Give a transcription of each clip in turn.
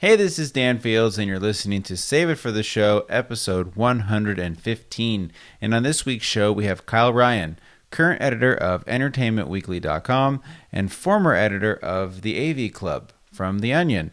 Hey, this is Dan Fields, and you're listening to Save It for the Show, episode 115. And on this week's show, we have Kyle Ryan, current editor of EntertainmentWeekly.com and former editor of the AV Club from The Onion.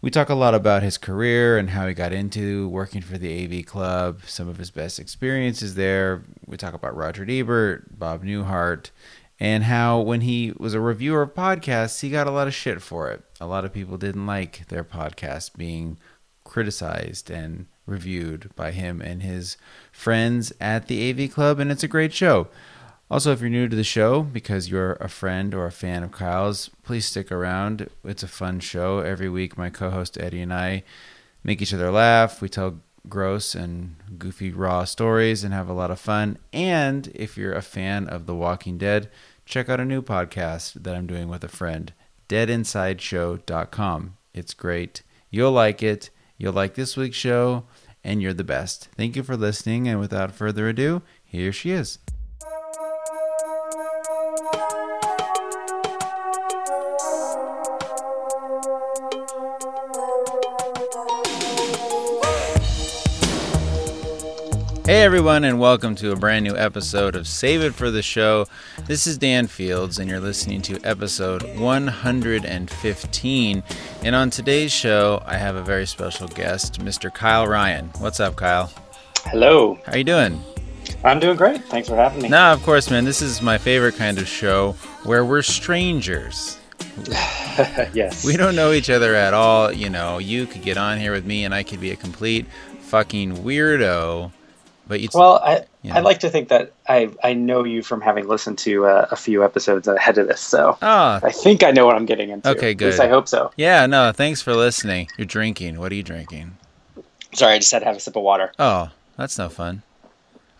We talk a lot about his career and how he got into working for the AV Club, some of his best experiences there. We talk about Roger Ebert, Bob Newhart, and how when he was a reviewer of podcasts, he got a lot of shit for it. A lot of people didn't like their podcast being criticized and reviewed by him and his friends at the AV Club, and it's a great show. Also, if you're new to the show because you're a friend or a fan of Kyle's, please stick around. It's a fun show. Every week, my co host Eddie and I make each other laugh. We tell gross and goofy, raw stories and have a lot of fun. And if you're a fan of The Walking Dead, check out a new podcast that I'm doing with a friend, deadinsideshow.com. It's great. You'll like it. You'll like this week's show, and you're the best. Thank you for listening. And without further ado, here she is. Hey everyone, and welcome to a brand new episode of Save It for the Show. This is Dan Fields, and you're listening to episode 115. And on today's show, I have a very special guest, Mr. Kyle Ryan. What's up, Kyle? Hello. How you doing? I'm doing great. Thanks for having me. No, of course, man. This is my favorite kind of show where we're strangers. yes. We don't know each other at all. You know, you could get on here with me, and I could be a complete fucking weirdo but it's, well, I you know. I like to think that I I know you from having listened to uh, a few episodes ahead of this, so oh. I think I know what I'm getting into. Okay, good. At least I hope so. Yeah, no, thanks for listening. You're drinking. What are you drinking? Sorry, I just had to have a sip of water. Oh, that's no fun.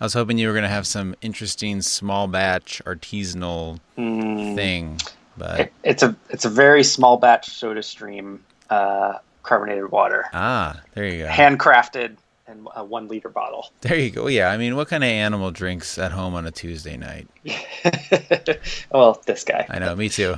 I was hoping you were going to have some interesting small batch artisanal mm. thing, but it, it's a it's a very small batch Soda Stream uh, carbonated water. Ah, there you go. Handcrafted and a one liter bottle. There you go. Yeah, I mean, what kind of animal drinks at home on a Tuesday night? well, this guy. I know, me too.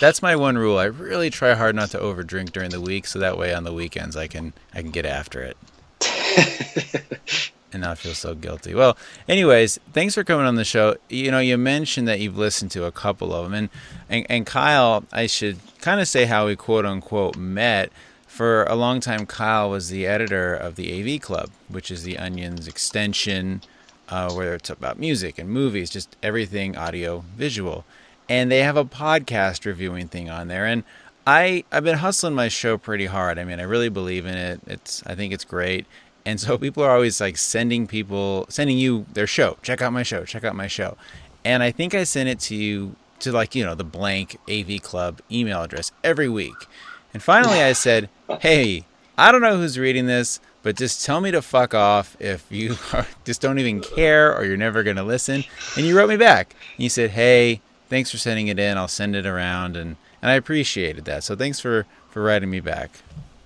That's my one rule. I really try hard not to overdrink during the week, so that way on the weekends I can I can get after it. and not feel so guilty. Well, anyways, thanks for coming on the show. You know, you mentioned that you've listened to a couple of them, and and, and Kyle, I should kind of say how we quote unquote met for a long time, Kyle was the editor of the AV Club, which is the Onion's extension, uh, where it's about music and movies, just everything audio visual. And they have a podcast reviewing thing on there. And I I've been hustling my show pretty hard. I mean, I really believe in it. It's I think it's great. And so people are always like sending people sending you their show. Check out my show. Check out my show. And I think I sent it to you to like, you know, the blank AV Club email address every week. And finally, I said, "Hey, I don't know who's reading this, but just tell me to fuck off if you are, just don't even care or you're never going to listen." And you wrote me back. And you said, "Hey, thanks for sending it in. I'll send it around." And and I appreciated that. So thanks for for writing me back.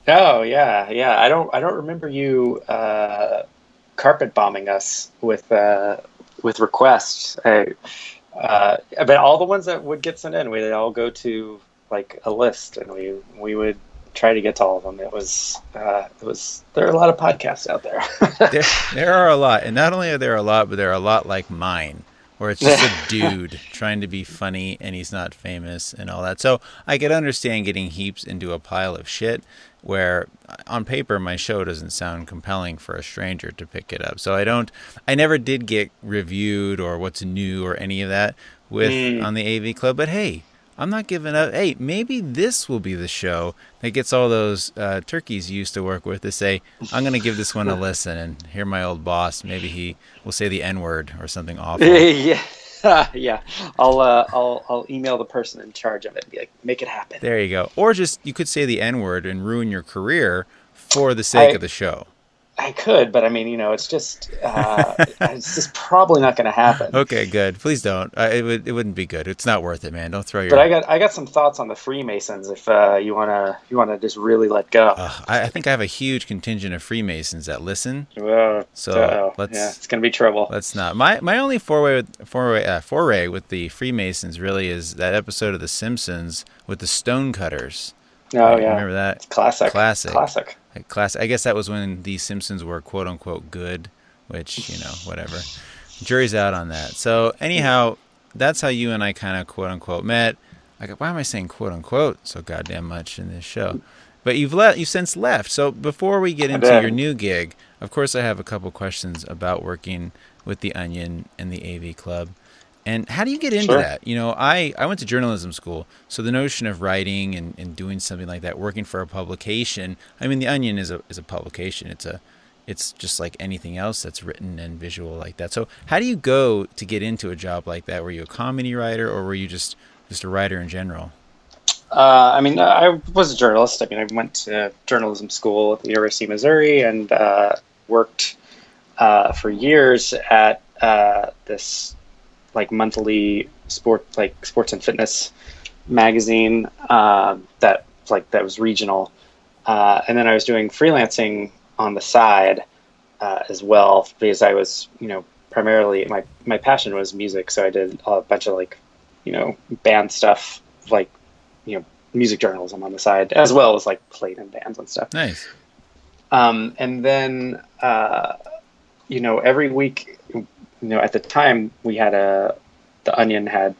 Oh yeah, yeah. I don't I don't remember you uh, carpet bombing us with uh, with requests. I, uh, but all the ones that would get sent in, we they all go to like a list, and we we would try to get to all of them. It was uh, it was there are a lot of podcasts out there. there. There are a lot, and not only are there a lot, but there are a lot like mine, where it's just a dude trying to be funny and he's not famous and all that. So I could understand getting heaps into a pile of shit. Where on paper my show doesn't sound compelling for a stranger to pick it up. So I don't, I never did get reviewed or what's new or any of that with mm. on the AV Club. But hey, I'm not giving up. Hey, maybe this will be the show that gets all those uh, turkeys you used to work with to say, I'm going to give this one a listen and hear my old boss. Maybe he will say the N word or something awful. yeah. yeah, I'll uh, I'll I'll email the person in charge of it and be like, make it happen. There you go. Or just you could say the N word and ruin your career for the sake I, of the show. I could, but I mean, you know, it's just uh, it's just probably not going to happen. Okay, good. Please don't. Uh, it would it wouldn't be good. It's not worth it, man. Don't throw your. But I got I got some thoughts on the Freemasons. If uh, you wanna you wanna just really let go. I, I, think I have a huge contingent of Freemasons that listen. Well, so uh-oh. let's. Yeah, it's gonna be trouble. Let's not. My my only foray with, foray uh, foray with the Freemasons really is that episode of The Simpsons with the Stonecutters Oh Right, yeah, remember that? It's classic. Classic. Classic. Like class. I guess that was when the Simpsons were quote unquote good, which you know whatever. Jury's out on that. So anyhow, that's how you and I kind of quote unquote met. I go, why am I saying quote unquote so goddamn much in this show? But you've left. You've since left. So before we get into your new gig, of course, I have a couple questions about working with the Onion and the AV Club. And how do you get into Sure. that? You know, I, I went to journalism school, so the notion of writing and, and doing something like that, working for a publication. I mean, the Onion is a is a publication. It's a it's just like anything else that's written and visual like that. So how do you go to get into a job like that? Were you a comedy writer or were you just just a writer in general? Uh, I mean, I was a journalist. I mean, I went to journalism school at the University of Missouri and uh, worked uh, for years at uh, this like monthly sport, like sports and fitness magazine um, that like that was regional. Uh, and then I was doing freelancing on the side uh, as well because I was, you know, primarily my my passion was music, so I did a bunch of like, you know, band stuff, like, you know, music journalism on the side, as well as like played in bands and stuff. Nice. Um, and then, uh, you know, every week, you know, at the time we had a, the Onion had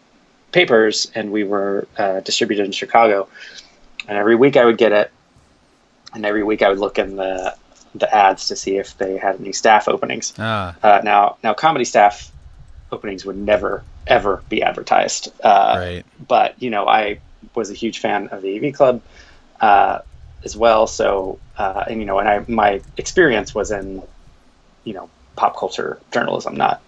papers and we were uh, distributed in Chicago. And every week I would get it. And every week I would look in the, the ads to see if they had any staff openings. Ah, Uh, now, now comedy staff openings would never, ever be advertised. Uh, right. but you know, I was a huge fan of the AV Club uh, as well. So, uh, and you know, and I my experience was in, you know, pop culture journalism, not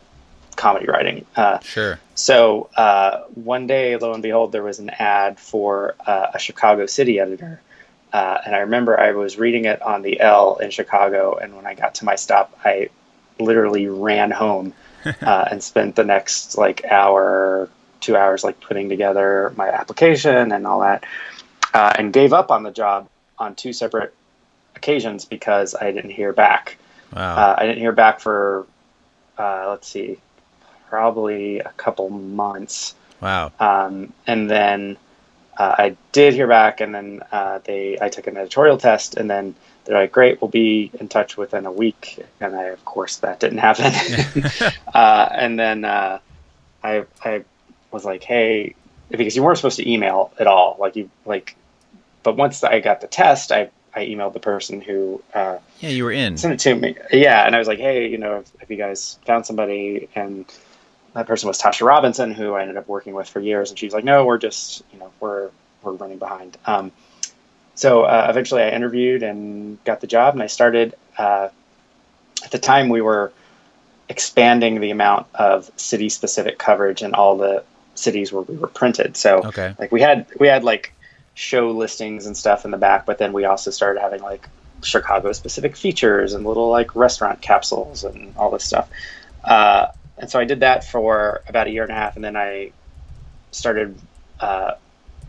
comedy writing. Uh, Sure. so uh, one day, lo and behold, there was an ad for uh, a Chicago City editor. Uh, and I remember I was reading it on the L in Chicago, and when I got to my stop, I literally ran home uh, and spent the next like hour, two hours, like putting together my application and all that, uh, and gave up on the job on two separate occasions because I didn't hear back. Wow. Uh, I didn't hear back for, uh, let's see, probably a couple months. wow. Um, and then uh, I did hear back, and then uh, they I took an editorial test, and then they're like, "Great, we'll be in touch within a week." And I, of course, that didn't happen. uh, and then uh, I I was like, "Hey," because you weren't supposed to email at all, like you like. But once I got the test, I I emailed the person who uh, Yeah, you were in. sent it to me. Yeah, and I was like, hey, you know, have you guys found somebody? And that person was Tasha Robinson, who I ended up working with for years. And she was like, no, we're just, you know, we're we're running behind. Um, so uh, eventually, I interviewed and got the job, and I started. Uh, at the time, we were expanding the amount of city-specific coverage in all the cities where we were printed. So Okay. like we had we had like show listings and stuff in the back but then we also started having like chicago specific features and little like restaurant capsules and all this stuff uh, and so i did that for about a year and a half and then i started uh,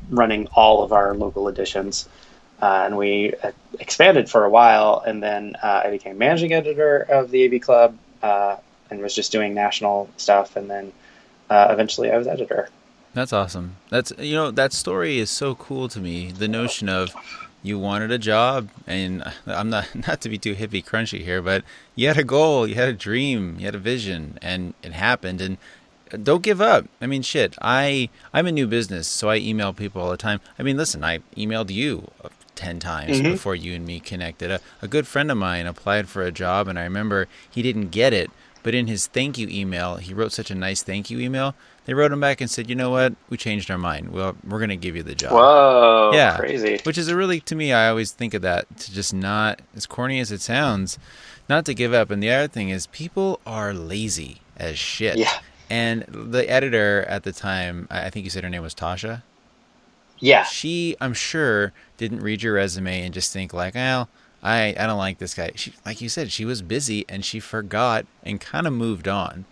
running all of our local editions uh, and we uh, expanded for a while and then uh, i became managing editor of the av club uh, and was just doing national stuff and then eventually i was editor That's awesome. That's you know that story is so cool to me. The notion of you wanted a job, and I'm not not to be too hippie crunchy here, but you had a goal, you had a dream, you had a vision, and it happened. And don't give up. I mean, shit. I I'm a new business, so I email people all the time. I mean, listen, I emailed you uh, ten times Mhm. before you and me connected. A, a good friend of mine applied for a job, and I remember he didn't get it. But in his thank you email, he wrote such a nice thank you email. They wrote him back and said, "You know what? We changed our mind. Well, we're going to give you the job." Whoa, Yeah. crazy. Which is a really, to me, I always think of that to just not, as corny as it sounds, not to give up. And the other thing is, people are lazy as shit. Yeah. And the editor at the time, I think you said her name was Tasha. Yeah, She, I'm sure, didn't read your resume and just think like, well, I, I don't like this guy. She, like you said, she was busy and she forgot and kind of moved on.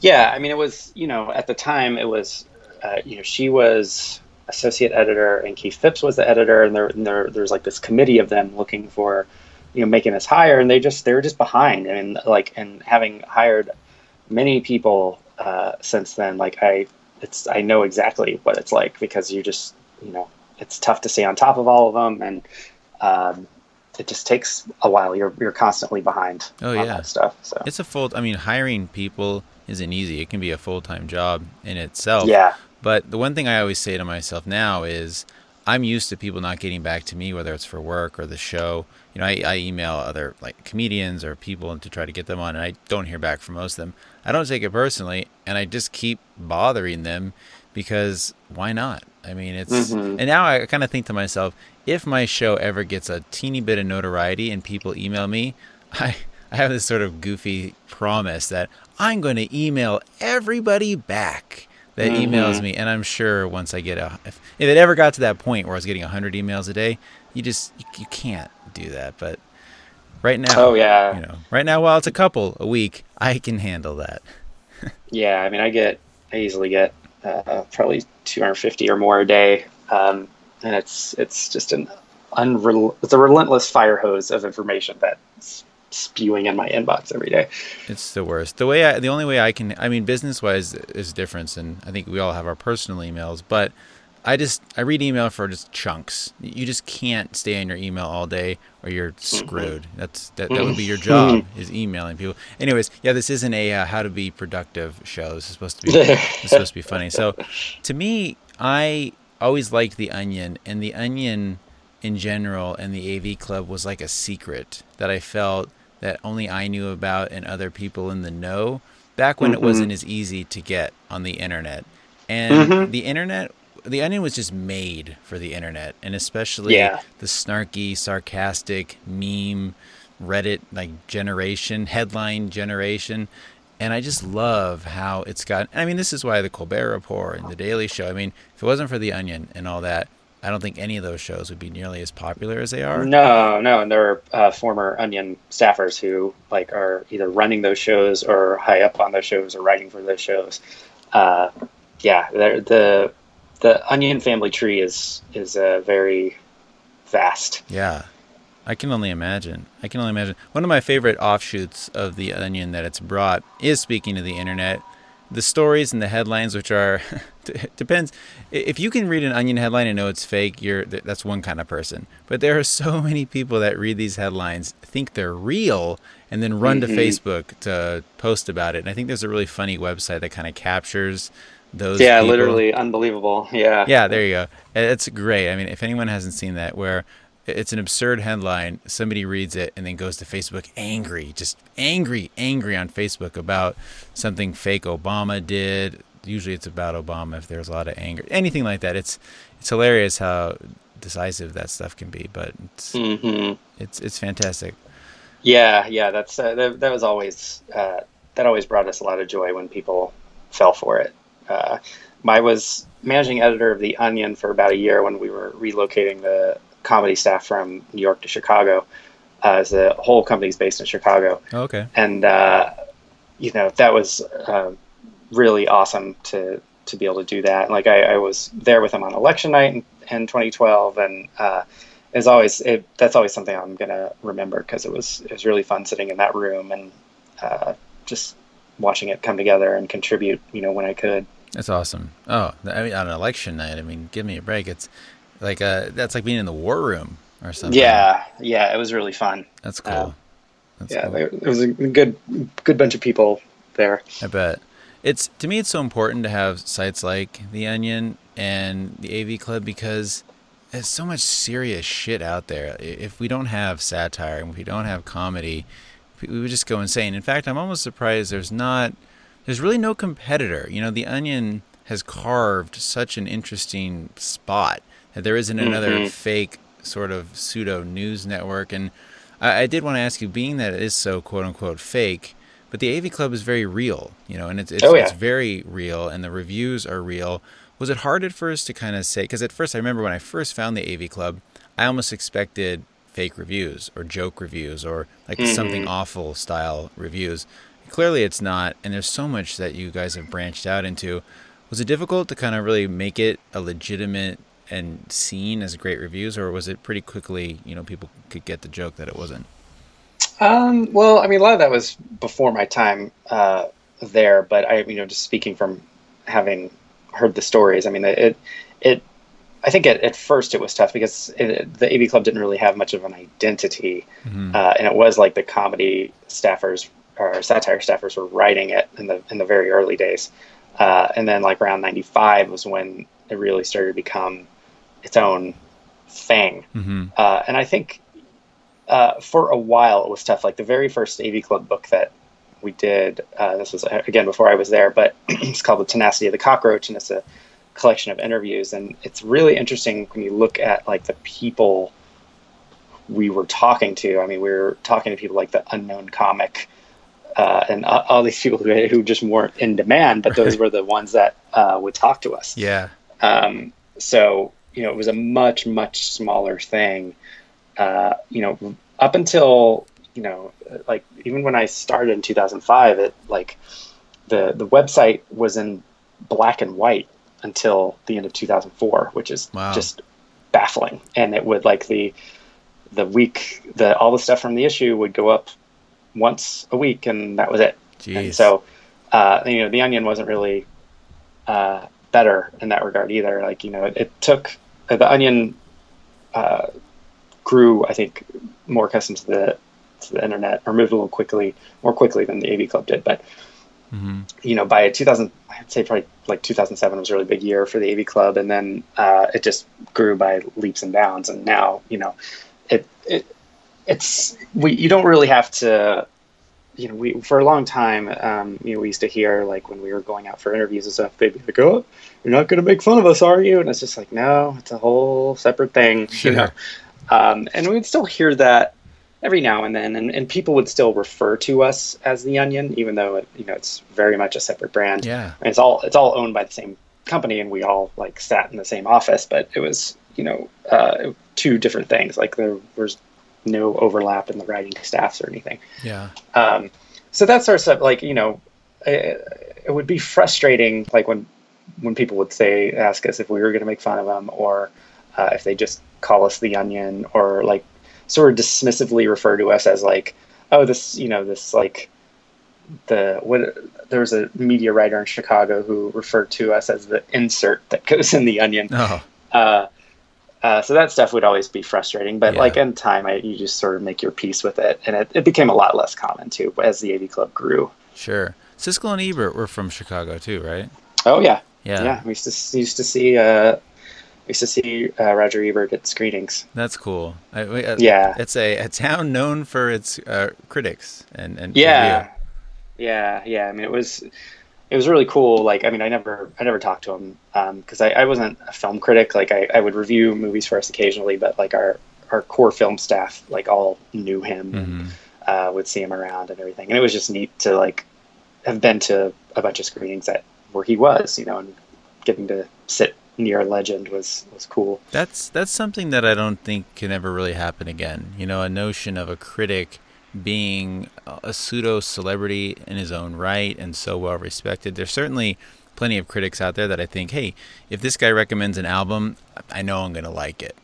Yeah. I mean, it was you know at the time it was uh, you know she was associate editor and Keith Phipps was the editor, and there and there there's like this committee of them looking for you know making this hire, and they just they were just behind, and like and having hired many people uh, since then, like I it's I know exactly what it's like because you just you know it's tough to stay on top of all of them, and um, it just takes a while. You're you're constantly behind Oh, on yeah. that stuff. So It's a full. I mean, hiring people isn't easy. It can be a full time job in itself. yeah, But the one thing I always say to myself now is I'm used to people not getting back to me, whether it's for work or the show. You know, I, I email other like comedians or people to try to get them on, and I don't hear back from most of them. I don't take it personally, and I just keep bothering them because why not? I mean, it's Mhm. and now I kind of think to myself, if my show ever gets a teeny bit of notoriety and people email me, I I have this sort of goofy promise that I'm going to email everybody back that Mhm. emails me, and I'm sure once I get a if, if it ever got to that point where I was getting 100 emails a day, you just you, you can't do that. But right now, Oh, yeah. you know, right now while it's a couple a week, I can handle that. yeah. I mean, I get I easily get uh, probably 250 or more a day, um, and it's it's just an unrel- it's a relentless fire hose of information that's spewing in my inbox every day. It's the worst. The way I, the only way I can, I mean, business wise is different, and I think we all have our personal emails, but I just I read email for just chunks. You just can't stay on your email all day, or you're screwed. That's that, that would be your job is emailing people. Anyways, yeah, this isn't a uh, how to be productive show. This is supposed to be this is supposed to be funny. So, to me, I always liked the Onion, and the Onion in general and the AV Club was like a secret that I felt that only I knew about and other people in the know back when it Mhm. wasn't as easy to get on the internet. And Mhm. the internet, the Onion was just made for the internet, and especially Yeah. the snarky, sarcastic meme Reddit like generation, headline generation. And I just love how it's got. I mean, this is why the Colbert Report and the Daily Show. I mean, if it wasn't for the Onion and all that, I don't think any of those shows would be nearly as popular as they are. No, no, and there are uh, former Onion staffers who like are either running those shows or high up on those shows or writing for those shows. Uh, yeah, the the Onion family tree is is uh, very vast. Yeah. I can only imagine. I can only imagine. One of my favorite offshoots of the Onion that it's brought is speaking to the internet. The stories and the headlines, which are depends. If you can read an Onion headline and know it's fake, you're th- that's one kind of person. But there are so many people that read these headlines, think they're real, and then run to Mhm. Facebook to post about it. And I think there's a really funny website that kind of captures those. yeah, people. literally unbelievable. Yeah, Yeah, there you go. It's great. I mean, if anyone hasn't seen that, where it's an absurd headline, somebody reads it and then goes to Facebook angry, just angry, angry on Facebook about something fake Obama did. Usually, it's about Obama if there's a lot of anger, anything like that. It's it's hilarious how decisive that stuff can be, but it's hmm it's it's fantastic. Yeah, yeah, that's uh, that, that was always uh, that always brought us a lot of joy when people fell for it. Uh, I was managing editor of the Onion for about a year when we were relocating the comedy staff from New York to Chicago. Uh, as the whole company's based in Chicago, Oh, okay, and uh, you know that was uh, really awesome to to be able to do that. Like I, I was there with him on election night in, in 2012, and uh, as always, it, that's always something I'm gonna remember because it was it was really fun sitting in that room and uh, just watching it come together and contribute. You know when I could. that's awesome. Oh, I mean, on an election night, I mean, give me a break. It's like uh, that's like being in the war room or something. Yeah, yeah, it was really fun. that's cool. Uh, That's yeah, cool. there was a good good bunch of people there. I bet. It's to me it's so important to have sites like The Onion and the AV Club because there's so much serious shit out there. If we don't have satire and if we don't have comedy, we would just go insane. In fact, I'm almost surprised there's not there's really no competitor. You know, The Onion has carved such an interesting spot that there isn't another Mhm. fake sort of pseudo news network and I, I did want to ask you, being that it is so quote unquote fake, but the AV Club is very real, you know, and it's it's, Oh, yeah. it's very real, and the reviews are real. Was it hard at first to kind of say? Because at first, I remember when I first found the AV Club, I almost expected fake reviews or joke reviews or like something Mhm. awful style reviews. Clearly, it's not, and there's so much that you guys have branched out into. Was it difficult to kind of really make it a legitimate and seen as great reviews, or was it pretty quickly, you know, people could get the joke that it wasn't? Um, well, I mean, a lot of that was before my time uh, there, but I, you know, just speaking from having heard the stories, I mean, it it I think at, at first it was tough because it, the AV Club didn't really have much of an identity, mm-hmm. uh, and it was like the comedy staffers or satire staffers were writing it in the in the very early days, uh, and then like around '95 was when it really started to become its own thing. Mm-hmm. Uh, and I think uh, for a while it was tough. Like the very first AV Club book that we did, uh, this was again before I was there, but it's called The Tenacity of the Cockroach, and it's a collection of interviews. And it's really interesting when you look at like the people we were talking to. I mean, we were talking to people like the unknown comic. Uh, and all these people who, who just weren't in demand, but those were the ones that uh, would talk to us. Yeah. Um, so you know, it was a much much smaller thing. Uh, you know, up until you know, like even when I started in 2005, it like the the website was in black and white until the end of 2004, which is wow. just baffling. And it would like the the week the all the stuff from the issue would go up once a week, and that was it. Jeez. And so, uh, you know, the Onion wasn't really uh, better in that regard either. Like, you know, it, it took uh, the Onion uh, grew, I think, more accustomed to the to the internet or moved a little quickly, more quickly than the AV Club did. But mm-hmm. you know, by 2000, I'd say probably like 2007 was a really big year for the AV Club, and then uh, it just grew by leaps and bounds. And now, you know, it it it's we you don't really have to you know, we for a long time, um, you know, we used to hear like when we were going out for interviews and stuff, they'd be like, "Oh, you're not going to make fun of us, are you?" And it's just like, no, it's a whole separate thing, sure. you know. Um, and we'd still hear that every now and then, and, and people would still refer to us as the Onion, even though it, you know it's very much a separate brand. Yeah, and it's all it's all owned by the same company, and we all like sat in the same office, but it was you know uh, two different things. Like there was no overlap in the writing staffs or anything. Yeah. Um, so that sort of stuff, like you know, it, it, would be frustrating, like when when people would say, ask us if we were going to make fun of them, or uh, if they just call us the Onion, or like sort of dismissively refer to us as like, oh, this, you know, this like the what there was a media writer in Chicago who referred to us as the insert that goes in the onion. Oh. Uh, uh, so that stuff would always be frustrating, but yeah. like in time, I, you just sort of make your peace with it, and it, it became a lot less common too as the AV Club grew. Sure, Siskel and Ebert were from Chicago too, right? Oh yeah, yeah. Yeah, we used to used to see uh, used to see uh, Roger Ebert at screenings. That's cool. I, uh, yeah, it's a, a town known for its uh, critics and and yeah, review. yeah, yeah. I mean, it was it was really cool. Like, I mean, I never, I never talked to him because um, I, I wasn't a film critic. Like, I, I would review movies for us occasionally, but like our our core film staff, like all knew him, mm-hmm. and, uh, would see him around and everything. And it was just neat to like have been to a bunch of screenings that where he was, you know, and getting to sit near legend was was cool. That's that's something that I don't think can ever really happen again. You know, a notion of a critic being a pseudo celebrity in his own right and so well respected. There's certainly plenty of critics out there that I think, hey, if this guy recommends an album, I know I'm going to like it.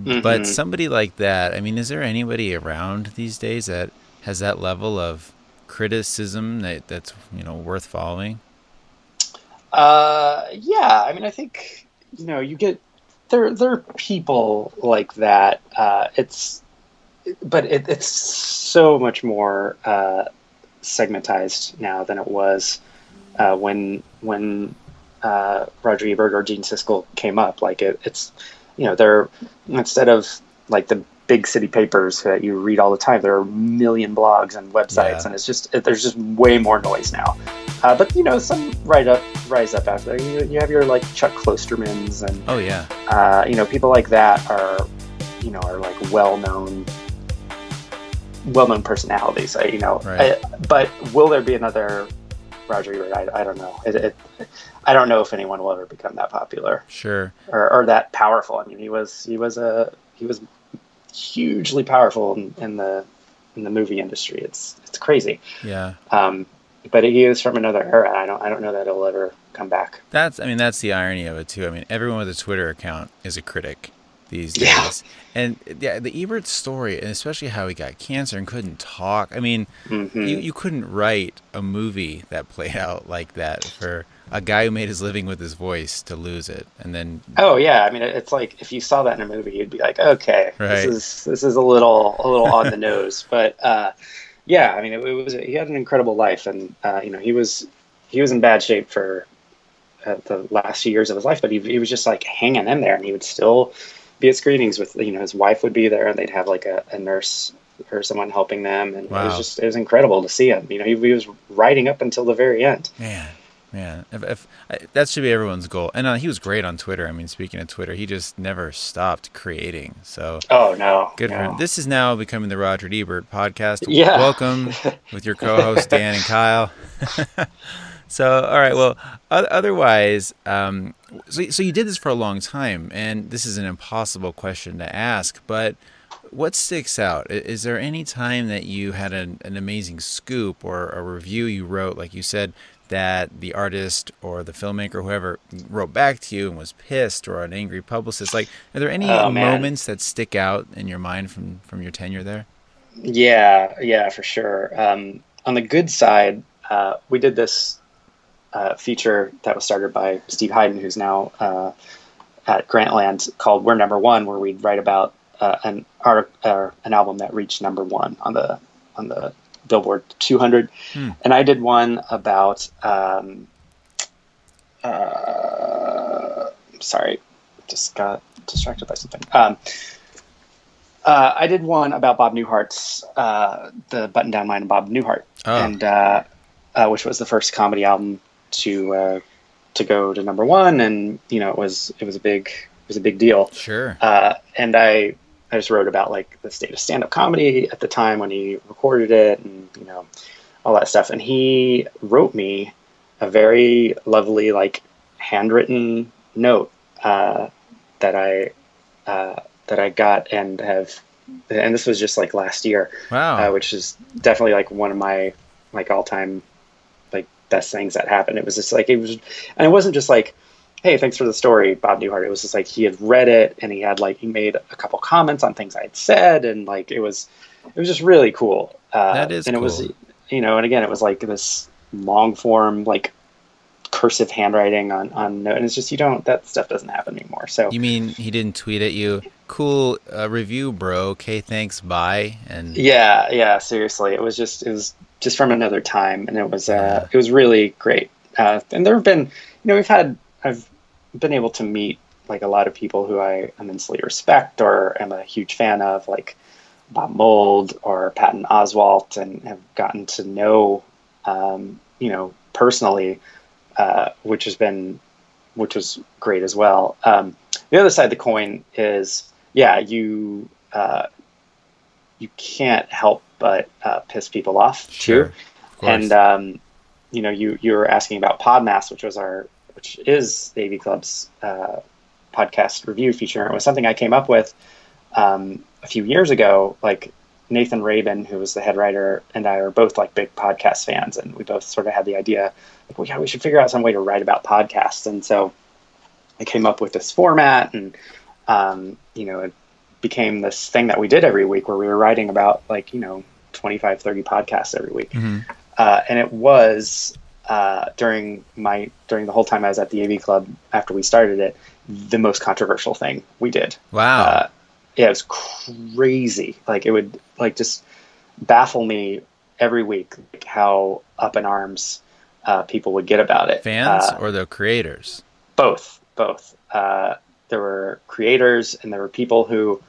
Mm-hmm. But somebody like that, I mean, is there anybody around these days that has that level of criticism that that's you know worth following? Uh, yeah. I mean, I think you know you get there. There are people like that. Uh, it's but it, it's so much more uh, segmentized now than it was uh, when when uh, Roger Ebert or Gene Siskel came up. Like it, it's you know they're instead of like the big city papers that you read all the time, there are a million blogs and websites, yeah. and it's just there's just way more noise now. Uh, but you know, some right up rise up after. You, you have your like Chuck Klostermans and oh yeah, uh, you know people like that are you know are like well known well-known personalities. I, you know, right. I, but will there be another Roger Ebert? I, I don't know. It, it, I don't know if anyone will ever become that popular. Sure. Or, or that powerful. I mean, he was he was a he was hugely powerful in, in the in the movie industry. It's it's crazy. Yeah. Um, but he is from another era. I don't I don't know that he'll ever come back. That's I mean that's the irony of it too. I mean everyone with a Twitter account is a critic these days. Yeah. And yeah, the Ebert story, and especially how he got cancer and couldn't talk. I mean, mm-hmm. you, you couldn't write a movie that played out like that for a guy who made his living with his voice to lose it, and then Oh yeah, I mean it's like if you saw that in a movie, you'd be like, okay, Right. this is this is a little a little on the nose, but uh, yeah, I mean it, it was he had an incredible life, and uh, you know he was he was in bad shape for uh, the last few years of his life, but he he was just like hanging in there, and he would still be at screenings with you know his wife would be there, and they'd have like a, a nurse or someone helping them, and it was just it was incredible to see him. You know he, he was writing up until the very end. Man, man, if, if I, that should be everyone's goal. And uh, he was great on Twitter. I mean, speaking of Twitter, he just never stopped creating. So Oh no, good no. This is now becoming the Roger Ebert podcast. Yeah. Welcome with your co-hosts Dan and Kyle. so, all right. Well, otherwise, um, so so you did this for a long time, and this is an impossible question to ask, but. What sticks out? Is there any time that you had an, an amazing scoop or a review you wrote, like you said, that the artist or the filmmaker, whoever, wrote back to you and was pissed, or an angry publicist? Like, are there any Oh, moments that stick out in your mind from from your tenure there? Yeah, yeah, for sure. Um, on the good side, uh, we did this uh, feature that was started by Steve Hyden, who's now uh, at Grantland, called "We're Number One," where we'd write about uh, an art, uh, an album that reached number one on the on the Billboard 200, Hmm. and I did one about. Um, uh, sorry, just got distracted by something. Um, uh, I did one about Bob Newhart's uh, the button down mind of Bob Newhart, Oh. and uh, uh, which was the first comedy album to uh, to go to number one, and you know it was it was a big it was a big deal. Sure. Uh, and I I just wrote about like the state of stand up comedy at the time when he recorded it, and you know all that stuff. And he wrote me a very lovely like handwritten note uh, that I uh, that I got and have. And this was just like last year Wow. uh, which is definitely like one of my like all time like best things that happened. It was just like it was, and it wasn't just like, hey, thanks for the story, Bob Newhart. It was just like he had read it and he had like he made a couple comments on things I had said, and like it was it was just really cool. Uh, That is and it was you know, and again, it was like this long form like cursive handwriting on on note, and it's just you don't that stuff doesn't happen anymore. So you mean he didn't tweet at you? Cool uh, review, bro. Okay, thanks. Bye. And Yeah, yeah, seriously. It was just it was just from another time and it was uh it was really great. Uh and there have been you know, we've had I've been able to meet like a lot of people who I immensely respect or am a huge fan of, like Bob Mould or Patton Oswalt and have gotten to know um, you know, personally, uh, which has been which was great as well. Um, the other side of the coin is, yeah, you uh, you can't help but uh, piss people off Sure. too. Of. And um, you know, you you were asking about Podmass, which was our which is the AV Club's uh, podcast review feature. It was something I came up with um, a few years ago. Like Nathan Rabin, who was the head writer, and I are both like big podcast fans, and we both sort of had the idea, like, well, yeah, we should figure out some way to write about podcasts. And so I came up with this format, and um, you know, it became this thing that we did every week, where we were writing about like you know 25, 30 podcasts every week Mhm. uh, and it was uh, during my during the whole time I was at the AV Club after we started it, the most controversial thing we did. Wow. Uh, yeah, it was crazy. Like it would like just baffle me every week like, how up in arms uh, people would get about it. Fans Uh, or the creators? both both uh, there were creators and there were people who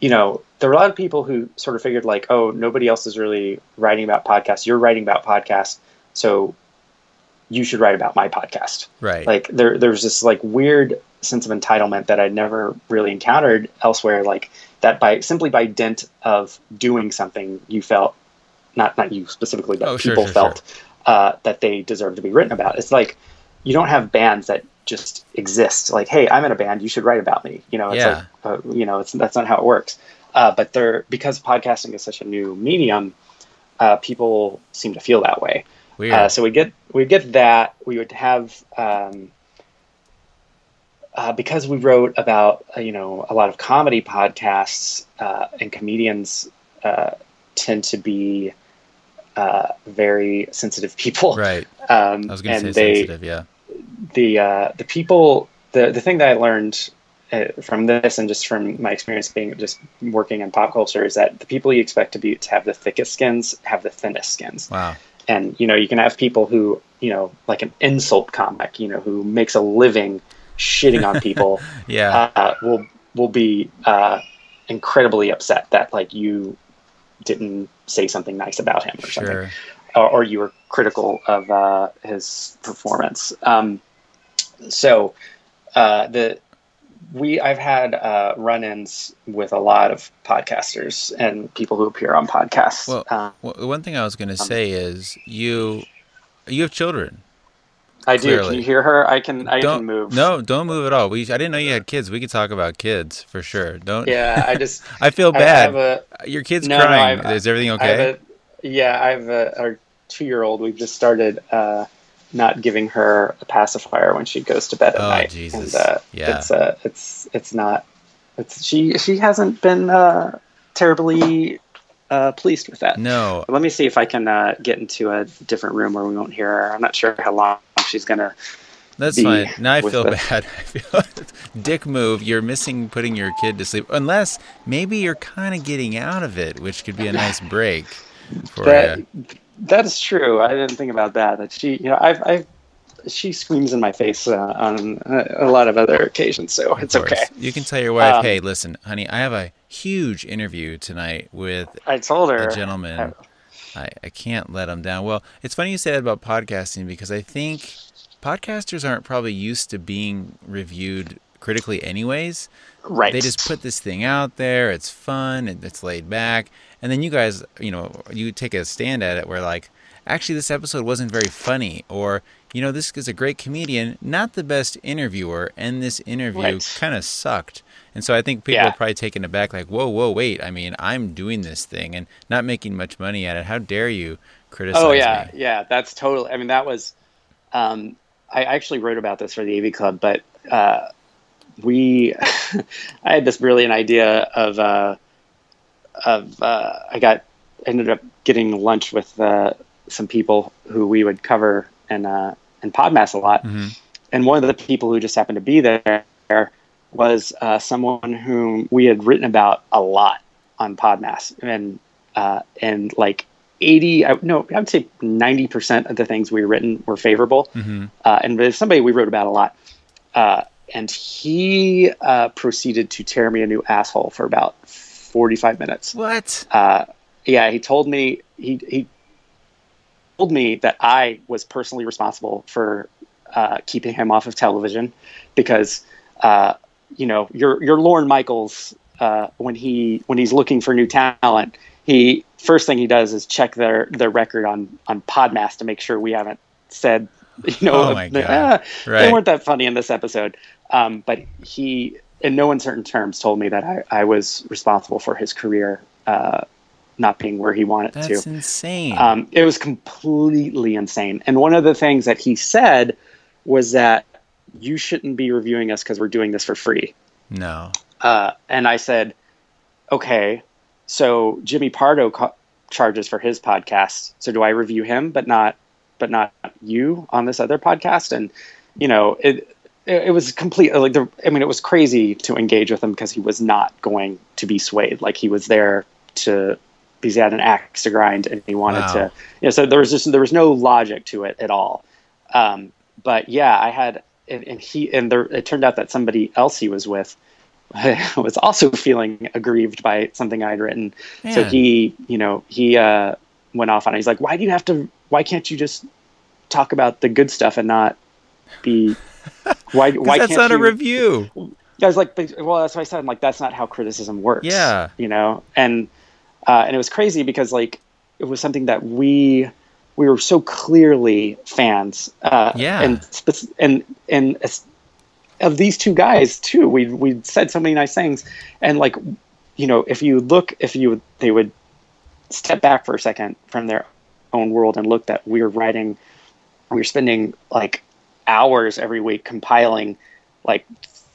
you know there were a lot of people who sort of figured like oh nobody else is really writing about podcasts you're writing about podcasts so you should write about my podcast. Right. like there there's this like weird sense of entitlement that I'd never really encountered elsewhere. Like that by simply by dint of doing something you felt not not you specifically but Oh, people sure, felt Uh, that they deserve to be written about. It's like you don't have bands that just exist. Like hey I'm in a band you should write about me. You know it's Yeah. like uh, you know it's that's not how it works. Uh, but they're because podcasting is such a new medium uh, people seem to feel that way Weird. uh, so we get we get that we would have um, uh, because we wrote about uh, you know a lot of comedy podcasts uh, and comedians uh, tend to be uh, very sensitive people. Right. Um, I was going to say they, sensitive. Yeah. the uh, the people the the thing that I learned uh, from this and just from my experience being just working in pop culture is that the people you expect to be to have the thickest skins have the thinnest skins. Wow. And you know you can have people who you know like an insult comic you know who makes a living shitting on people Yeah. uh, will will be uh, incredibly upset that like you didn't say something nice about him or something sure. or, or you were critical of uh, his performance. Um, so uh, the we I've had uh, run-ins with a lot of podcasters and people who appear on podcasts. Well, Uh, well, one thing I was going Um, to say is you you have children. I do. Can you hear her? I can. I don't can move. No, don't move at all. We I didn't know you had kids. We could talk about kids for sure. Don't. Yeah, I just. I feel I bad. a, Your kid's No, no, crying. I've- Is everything okay? a, yeah, I have a, our two-year-old. We've just started uh, not giving her a pacifier when she goes to bed at Oh, night. Jesus. And, uh, Yeah. It's uh, it's it's not. It's she she hasn't been uh, terribly uh, pleased with that. no. Let me see if I can uh, get into a different room where we won't hear her. I'm not sure how long she's gonna. That's fine. Now I feel bad. I feel dick move. You're missing putting your kid to sleep. Unless maybe you're kind of getting out of it, which could be a nice break for That you. That is true. I didn't think about that. That she, you know, I've, I've she screams in my face uh, on a, a lot of other occasions, so it's course. okay. You can tell your wife, Um, "Hey, listen, honey, I have a huge interview tonight with I told her. a gentleman. I, I can't let him down. Well, it's funny you say that about podcasting because I think podcasters aren't probably used to being reviewed critically, anyways. right. They just put this thing out there. It's fun. It's laid back. And then you guys, you know, you take a stand at it where like, actually, this episode wasn't very funny, or you know, this is a great comedian, not the best interviewer, and this interview Right. kind of sucked. And so I think people Yeah. are probably taken aback, like, whoa, whoa, wait. I mean, I'm doing this thing and not making much money at it. How dare you criticize Oh yeah, me? yeah. That's totally. I mean, that was. Um, I actually wrote about this for the AV Club, but uh, we. I had this brilliant idea of. Uh, of uh, I got ended up getting lunch with uh, some people who we would cover and uh, and Podmass a lot, Mhm. and one of the people who just happened to be there was uh, someone whom we had written about a lot on Podmass, and uh, and like eighty, I- no, I would say ninety percent of the things we written were favorable, Mhm. uh, and there's somebody we wrote about a lot, uh, and he uh, proceeded to tear me a new asshole for about forty-five minutes What? uh, yeah, he told me he he told me that I was personally responsible for uh, keeping him off of television because uh, you know your your Lorne Michaels uh, when he when he's looking for new talent, he first thing he does is check their their record on on Podmass to make sure we haven't said you know Oh my God. "Ah, they weren't that funny in this episode. Um, but he, in no uncertain terms, told me that I, I was responsible for his career uh, not being where he wanted That's to. That's insane. Um, it was completely insane. And one of the things that he said was that you shouldn't be reviewing us because we're doing this for free. no. Uh, and I said, okay, so Jimmy Pardo co- charges for his podcast. So do I review him, but not, but not you on this other podcast? And you know, it it, it was complete. Like the, I mean, it was crazy to engage with him because he was not going to be swayed. Like he was there to because he had an axe to grind and he wanted Wow. to. You know, so there was just there was no logic to it at all. Um, but yeah, I had, and, and he and there, it turned out that somebody else he was with was also feeling aggrieved by something I'd written. So he, you know, he uh, went off on it. He's like, "Why do you have to? Why can't you just talk about the good stuff and not be? Why? Why that's not you?" a review. I was like, well, that's what I said. I'm like, that's not how criticism works. Yeah. You know, and uh, and it was crazy because like it was something that we we were so clearly fans. Uh, Yeah. And and and of these two guys too, we we said so many nice things, and like you know, if you look, if you they would step back for a second from their own world and look that we were writing, we were spending like hours every week compiling like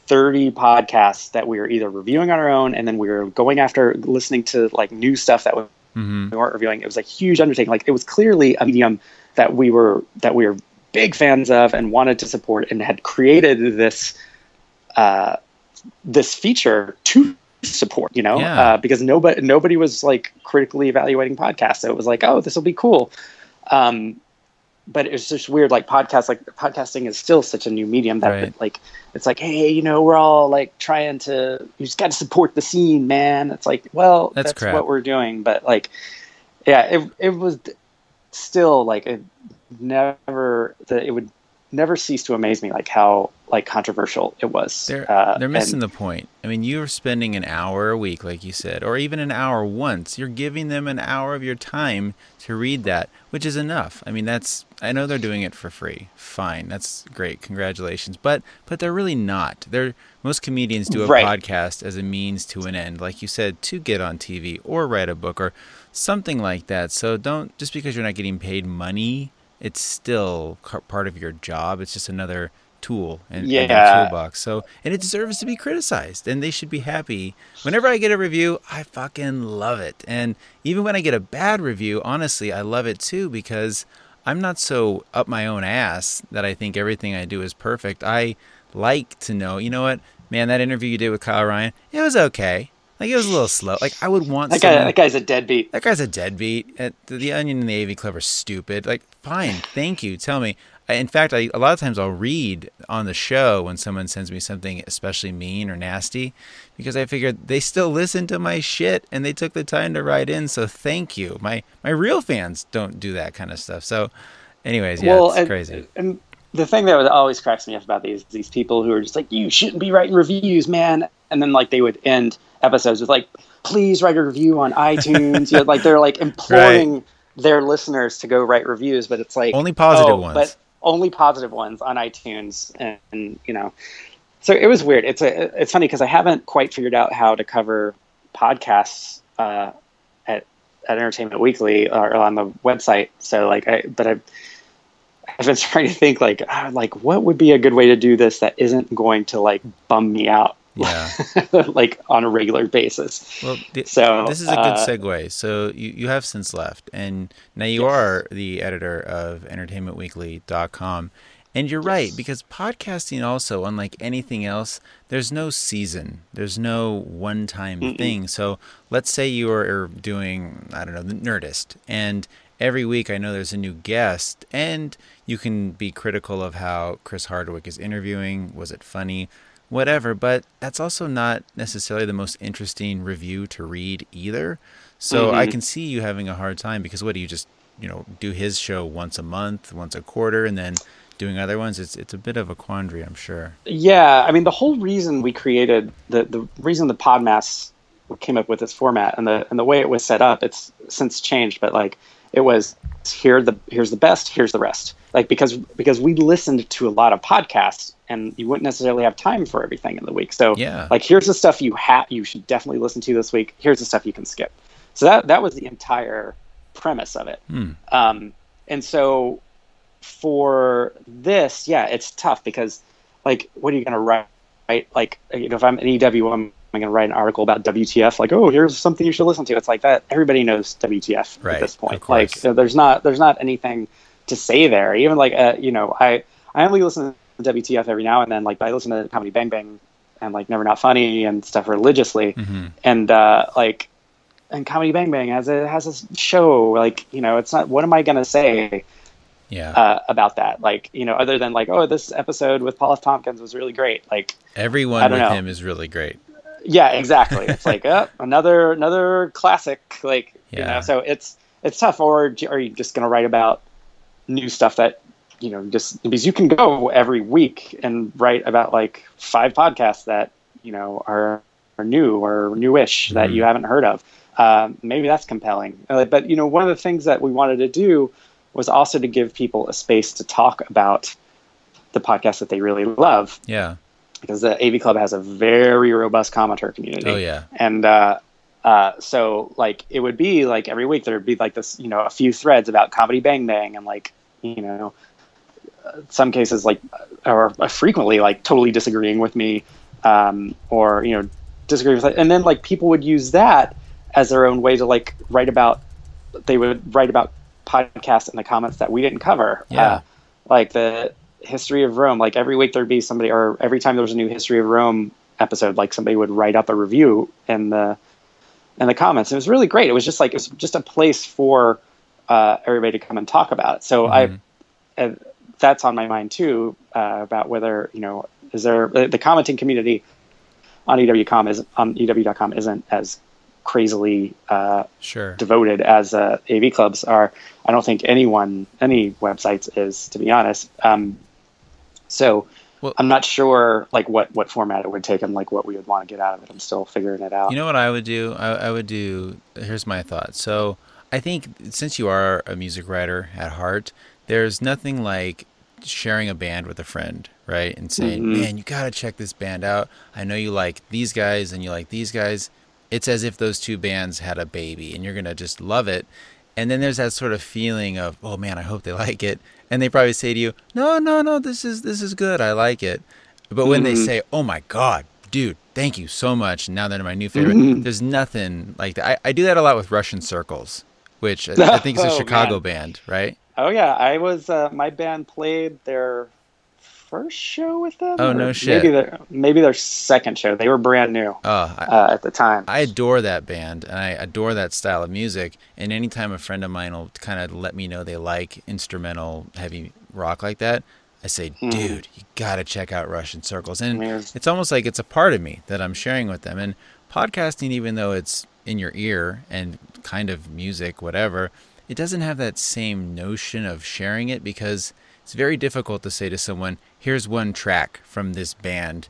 30 podcasts that we were either reviewing on our own and then we were going after listening to like new stuff that was mm-hmm. we weren't reviewing. It was a huge undertaking. Like it was clearly a medium that we were that we were big fans of and wanted to support and had created this uh, this feature to support. You know, yeah. uh, because nobody nobody was like critically evaluating podcasts, so it was like, oh, this will be cool. Um, but it's just weird like podcast like podcasting is still such a new medium that right. like it's like hey you know we're all like trying to you just got to support the scene man it's like well that's, that's what we're doing but like yeah it, it was still like it never it would never cease to amaze me like how like controversial it was. They're uh, they're missing and, the point. I mean, you're spending an hour a week, like you said, or even an hour once. You're giving them an hour of your time to read that, which is enough. I mean, that's I know they're doing it for free. Fine, that's great. Congratulations, but but they're really not. They're most comedians do a right. podcast as a means to an end, like you said, to get on TV or write a book or something like that. So don't just because you're not getting paid money it's still part of your job. It's just another tool in, yeah. toolbox. So, and it deserves to be criticized, and they should be happy. Whenever I get a review, I fucking love it. And even when I get a bad review, honestly, I love it too because I'm not so up my own ass that I think everything I do is perfect. I like to know, you know what, man, that interview you did with Kyle Ryan, it was okay. Like it was a little slow. Like I would want that guy. Someone, that guy's a deadbeat. That guy's a deadbeat. At the, the Onion and the AV Club are stupid. Like fine, thank you. Tell me. In fact, I, a lot of times I'll read on the show when someone sends me something especially mean or nasty, because I figured they still listen to my shit and they took the time to write in. So thank you. My my real fans don't do that kind of stuff. So, anyways, yeah, well, it's and, crazy. And the thing that always cracks me up about these these people who are just like, you shouldn't be writing reviews, man, and then like they would end episodes with like, please write a review on iTunes. you know, like they're like imploring right. their listeners to go write reviews, but it's like only positive oh, ones. But only positive ones on iTunes, and, and you know, so it was weird. It's a it's funny because I haven't quite figured out how to cover podcasts uh, at at Entertainment Weekly or on the website. So like, I but I. I've been trying to think like, uh, like what would be a good way to do this that isn't going to like bum me out yeah. Like on a regular basis. Well the, so this is a good uh, segue. So you, you have since left and now you yes. are the editor of entertainmentweekly.com and you're yes. right because podcasting also unlike anything else there's no season. There's no one time thing. So let's say you're doing i don't know the nerdist and every week i know there's a new guest and you can be critical of how chris hardwick is interviewing. Was it funny whatever. But that's also not necessarily the most interesting review to read either. So mm-hmm. I can see you having a hard time because what do you just you know do his show once a month, once a quarter, and then doing other ones? It's it's a bit of a quandary, I'm sure. Yeah, I mean the whole reason we created the the reason the Podmass came up with this format and the and the way it was set up, it's since changed, but like it was here the here's the best, here's the rest. Like because because we listened to a lot of podcasts and you wouldn't necessarily have time for everything in the week. So yeah. like here's the stuff you have you should definitely listen to this week. Here's the stuff you can skip. So that that was the entire premise of it. Hmm. Um, and so for this, yeah, it's tough because like what are you going to write? Right? Like you know, if I'm an EW, I'm I'm going to write an article about WTF. Like, oh, here's something you should listen to. It's like that. Everybody knows WTF right, at this point. Like, so there's not there's not anything to say there. Even like, uh, you know, I I only listen WTF every now and then. Like I listen to Comedy Bang Bang and like Never Not Funny and stuff religiously. Mm-hmm. And uh, like and Comedy Bang Bang has a has a show. Like you know, it's not. What am I gonna say? Yeah. Uh, about that, like you know, other than like, oh, this episode with Paul F. Tompkins was really great. Like everyone with know. him is really great. Yeah, exactly. It's like uh, another another classic. Like yeah. you know, so it's it's tough. Or are you just gonna write about new stuff that you know, just because you can go every week and write about like five podcasts that you know are are new or newish mm-hmm. that you haven't heard of. Um, maybe that's compelling. Uh, but you know, one of the things that we wanted to do was also to give people a space to talk about the podcast that they really love. Yeah. Because the AV Club has a very robust commenter community. Oh yeah. And uh, uh, so like it would be like every week there would be like this, you know, a few threads about comedy bang bang and like you know some cases like or frequently like totally disagreeing with me um, or you know disagreeing with it. and then like people would use that as their own way to like write about. They would write about podcasts in the comments that we didn't cover. Yeah. Uh, like the history of Rome. Like every week there'd be somebody, or every time there was a new history of Rome episode, like somebody would write up a review in the in the comments. It was really great. It was just like it was just a place for uh, everybody to come and talk about it. So Mhm. I, that's on my mind too uh, about whether you know is there the commenting community on EW.com is on EW.com isn't as crazily uh, Sure. devoted as uh, AV clubs are. I don't think anyone, any websites is, to be honest. Um, so Well- I'm not sure like what what format it would take and like what we would want to get out of it. I'm still figuring it out. You know what I would do? I, I would do. Here's my thought. So I think since you are a music writer at heart, there's nothing like sharing a band with a friend, right? And saying, Mhm. "Man, you gotta check this band out. I know you like these guys and you like these guys." It's as if those two bands had a baby, and you're gonna just love it. And then there's that sort of feeling of, "Oh man, I hope they like it." And they probably say to you, "No, no, no, this is this is good. I like it." But when they Mhm. say, "Oh my god, dude, thank you so much," now they're my new favorite. Mhm. There's nothing like that. I, I do that a lot with Russian Circles, which I, I think is a Oh, Chicago man. band, right? Oh yeah, I was. Uh, my band played their first show with them. Oh, no shit. Maybe their maybe their second show. They were brand new Oh, I, uh, at the time. I adore that band and I adore that style of music. And anytime a friend of mine will kind of let me know they like instrumental heavy rock like that, I say, Mhm. dude, you got to check out Russian Circles. And I mean, it was- it's almost like it's a part of me that I'm sharing with them. And podcasting, even though it's in your ear and kind of music, whatever, it doesn't have that same notion of sharing it because it's very difficult to say to someone, here's one track from this band.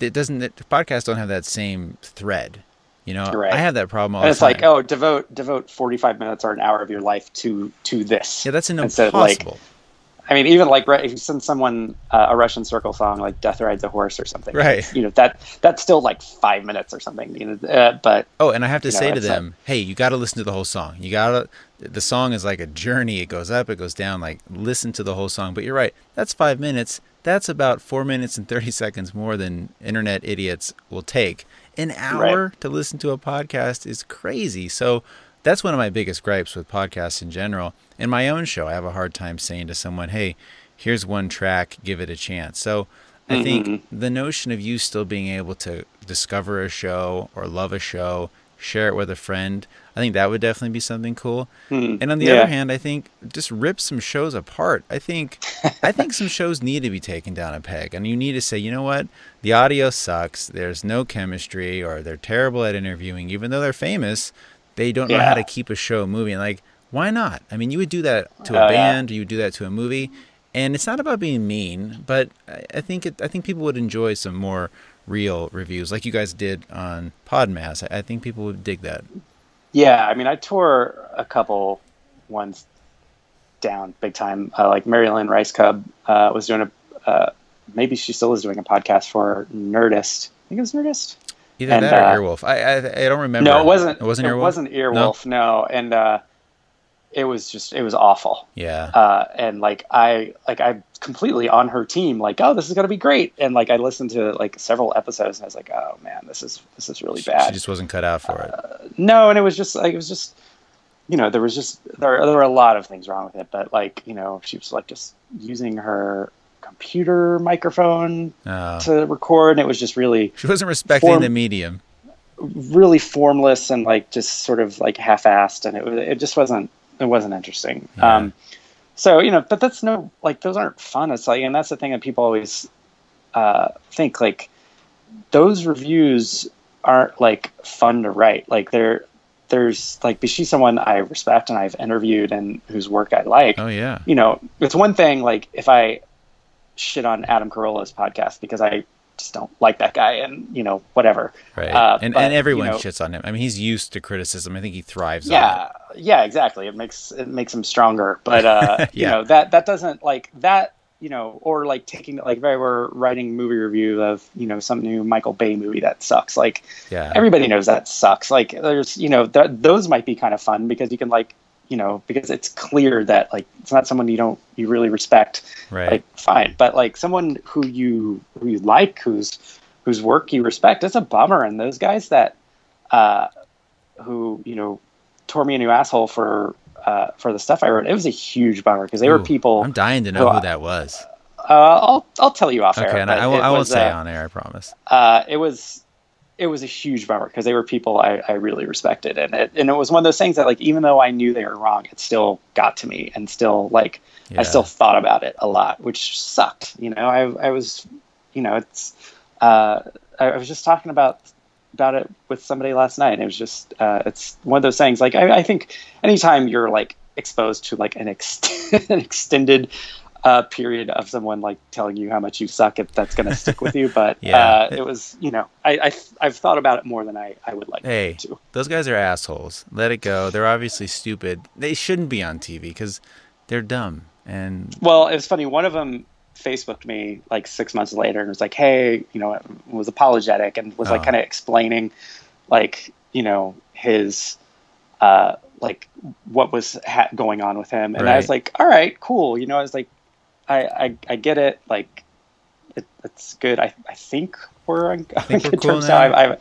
It doesn't, it, podcasts don't have that same thread. You know, Right. I have that problem all and the it's time. like, oh, devote devote 45 minutes or an hour of your life to to this. yeah, that's an instead of, like, impossible. I mean, even like if you send someone uh, a Russian circle song like "Death Rides a Horse" or something, Right. You know that that's still like five minutes or something. You know, uh, but Oh, and I have to you know, say to them, hey, you got to listen to the whole song. You got to, the song is like a journey. It goes up, it goes down. Like, listen to the whole song. But you're right. That's five minutes. That's about four minutes and 30 seconds more than internet idiots will take. An hour to listen to a podcast is crazy. So that's one of my biggest gripes with podcasts in general. In my own show, I have a hard time saying to someone, hey, here's one track, give it a chance. So I think Mhm. the notion of you still being able to discover a show or love a show, share it with a friend, I think that would definitely be something cool. hmm, And on the yeah. other hand, I think just rip some shows apart. I think I think some shows need to be taken down a peg, and you need to say, you know what, the audio sucks. There's no chemistry, or they're terrible at interviewing, even though they're famous. They don't know how to keep a show moving. Like, why not? I mean, you would do that to a Oh, yeah. band, you would do that to a movie, and it's not about being mean, but I, I think it, I think people would enjoy some more real reviews, like you guys did on Podmass. I, I think people would dig that. Yeah, I mean, I tore a couple ones down big time. Uh, like Marilyn Rice Cub uh, was doing a, uh, maybe she still is doing a podcast for Nerdist. I think it was Nerdist. Either And, that or uh, Earwolf. I, I I don't remember. No, it wasn't. It wasn't Earwolf. wasn't Earwolf. No, and uh, it was just it was awful. Yeah. Uh, and like I like I'm completely on her team. Like, oh, this is gonna be great. And like I listened to like several episodes, and I was like, oh man, this is this is really bad. She just wasn't cut out for it. No, and it was just like it was just you know there was just there there were a lot of things wrong with it, but like you know she was like just using her computer microphone Uh, to record, and it was just really she wasn't respecting form- the medium. really formless and like just sort of like half-assed, and it it just wasn't it wasn't interesting. Yeah. Um, so you know, but that's no like those aren't fun. It's like, and that's the thing that people always uh, think like those reviews aren't like fun to write. Like they're there's like but she's someone I respect and I've interviewed and whose work I like. Oh yeah. You know, it's one thing like if I shit on Adam Carolla's podcast because I just don't like that guy and you know whatever. Right. Uh, and but, and everyone you know- shits on him. I mean, he's used to criticism. I think he thrives on yeah yeah exactly it makes it makes him stronger but uh you know that that doesn't like that you know or like taking like if i were writing movie review of you know some new michael bay movie that sucks like. Yeah. everybody knows that sucks like there's you know th- those might be kind of fun because you can like you know because it's clear that like it's not someone you don't you really respect right. like fine but like someone who you who you like whose whose work you respect it's a bummer and those guys that uh who you know tore me a new asshole for uh, for the stuff I wrote. It was a huge bummer because they were people. I'm dying to know who who that was. Uh, I'll I'll tell you off Okay, air. and I, it I won't was, say uh, on air. I promise. uh, it was it was a huge bummer because they were people I, I really respected and it and it was one of those things that like even though I knew they were wrong, it still got to me and still like Yeah. I still thought about it a lot, which sucked. You know, I I was you know it's uh, I, I was just talking about about it with somebody last night. And it was just uh, it's one of those things like I, I think anytime you're like exposed to like an, ex- an extended uh, period of someone like telling you how much you suck, if that's going to stick with you. But Yeah. uh, it was, you know, I, I I've thought about it more than I, I would like Hey, to. those guys are assholes. Let it go. They're obviously stupid. They shouldn't be on TV because they're dumb. And Well, it was funny. One of them Facebooked me like six months later and was like, "Hey, you know, was apologetic and was like Oh. kind of explaining, like, you know, his, uh, like what was ha- going on with him." And I was like, "All right, cool." You know, I was like, "I, I, I get it. Like, it, it's good. I, I think we're on think we're good cool terms now? now." I, I,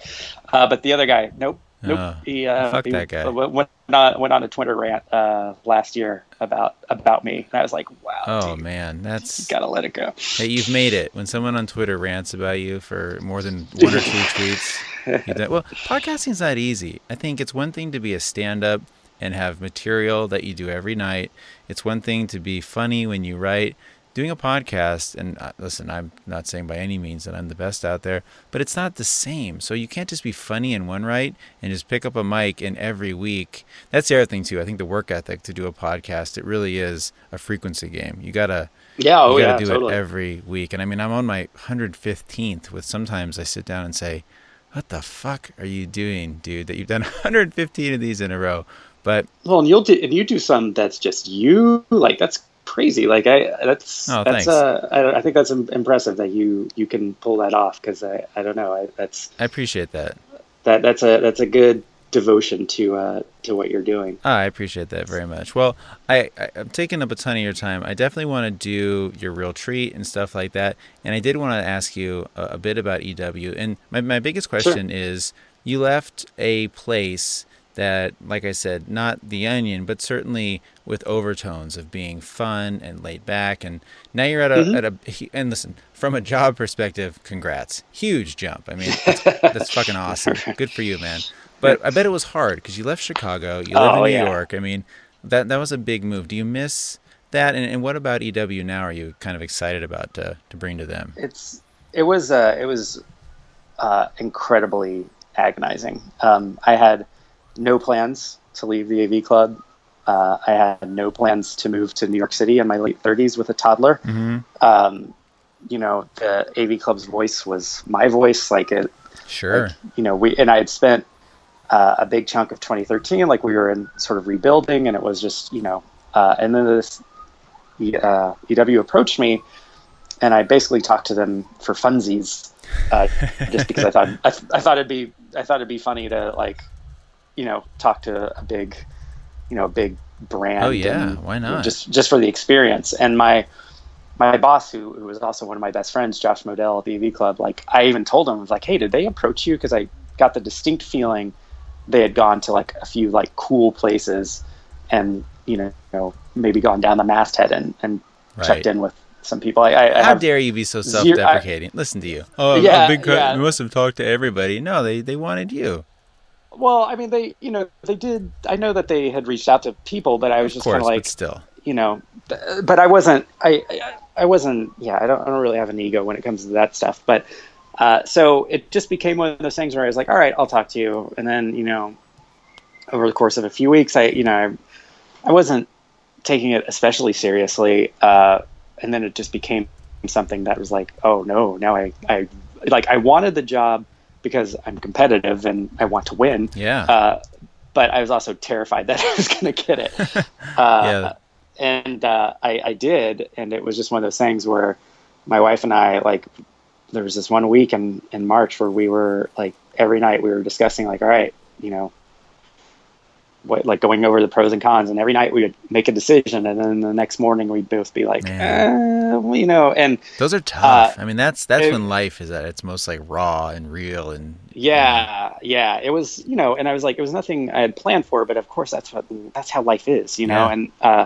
uh, but the other guy, nope. Nope. Oh, he, uh, fuck he that guy. Went, on went on a Twitter rant uh, last year about about me, and I was like, "Wow, oh dude, man, that's gotta let it go." hey, you've made it. When someone on Twitter rants about you for more than one or two tweets, done- well, podcasting's not easy. I think it's one thing to be a stand-up and have material that you do every night. It's one thing to be funny when you write. Doing a podcast, and uh, listen, I'm not saying by any means that I'm the best out there, but it's not the same. So you can't just be funny in one right and just pick up a mic and every week. That's the other thing too. I think the work ethic to do a podcast, it really is a frequency game. You gotta Yeah, oh you gotta yeah, do totally. it every week. And I mean, I'm on my 115th. With sometimes I sit down and say, "What the fuck are you doing, dude? That you've done 115 of these in a row." But well, and you'll do and you do some that's just you. Like that's crazy. Like I that's Oh, that's uh I, I think that's impressive that you you can pull that off because I I don't know I, that's I appreciate that. that that's a that's a good devotion to uh to what you're doing. Ah, I appreciate that very much. Well, I, I I'm taking up a ton of your time. I definitely want to do your real treat and stuff like that. And I did want to ask you a, a bit about EW. And my my biggest question is, you left a place that, like I said, not the Onion, but certainly with overtones of being fun and laid back. And now you're at a Mhm. at a and listen from a job perspective, congrats, huge jump. I mean, that's, that's fucking awesome. Good for you, man. But I bet it was hard because you left Chicago, you live Oh, in New yeah. York. I mean, that that was a big move. Do you miss that? And, and what about EW now? Are you kind of excited about to, to bring to them? It's it was uh it was uh incredibly agonizing. Um, I had no plans to leave the AV club. Uh, I had no plans to move to New York City in my late 30s with a toddler. Mm-hmm. um, you know, the AV Club's voice was my voice. Like it, Sure. like, you know, we and I had spent uh, a big chunk of 2013, like we were in sort of rebuilding, and it was just, you know, uh, and then this uh, EW approached me, and I basically talked to them for funsies, uh, just because I thought I, th- I thought it'd be I thought it'd be funny to like, you know, talk to a big, you know, a big brand. Oh, yeah. and, Why not? Just just for the experience, and my my boss, who, who was also one of my best friends, Josh Modell at the AV Club, like I even told him, I was like, "Hey, did they approach you?" Because I got the distinct feeling they had gone to like a few like cool places, and you know, you know maybe gone down the masthead and and Right. checked in with some people. I, I, I How dare you be so self-deprecating? Listen to you. Oh, Yeah, a big yeah. We must have talked to everybody. No, they they wanted you. Well, I mean, they you know they did. I know that they had reached out to people, but I was Of just kind of like, still. you know, but I wasn't. I, I I wasn't. Yeah, I don't. I don't really have an ego when it comes to that stuff. But uh, so it just became one of those things where I was like, all right, I'll talk to you. And then you know, over the course of a few weeks, I you know, I, I wasn't taking it especially seriously. Uh, and then it just became something that was like, oh no, now I I like I wanted the job because I'm competitive and I want to win. Yeah. Uh, but I was also terrified that I was going to get it. Uh, Yeah. And uh, I, I did, and it was just one of those things where my wife and I like. There was this one week in in March where we were like every night we were discussing like, all right, you know, what, like going over the pros and cons. And every night we would make a decision, and then the next morning we'd both be like, eh, well, you know, and those are tough. Uh, I mean, that's that's it, when life is at its most like raw and real and yeah, yeah. It was you know, and I was like, it was nothing I had planned for, but of course that's what that's how life is, you know, yeah. and uh,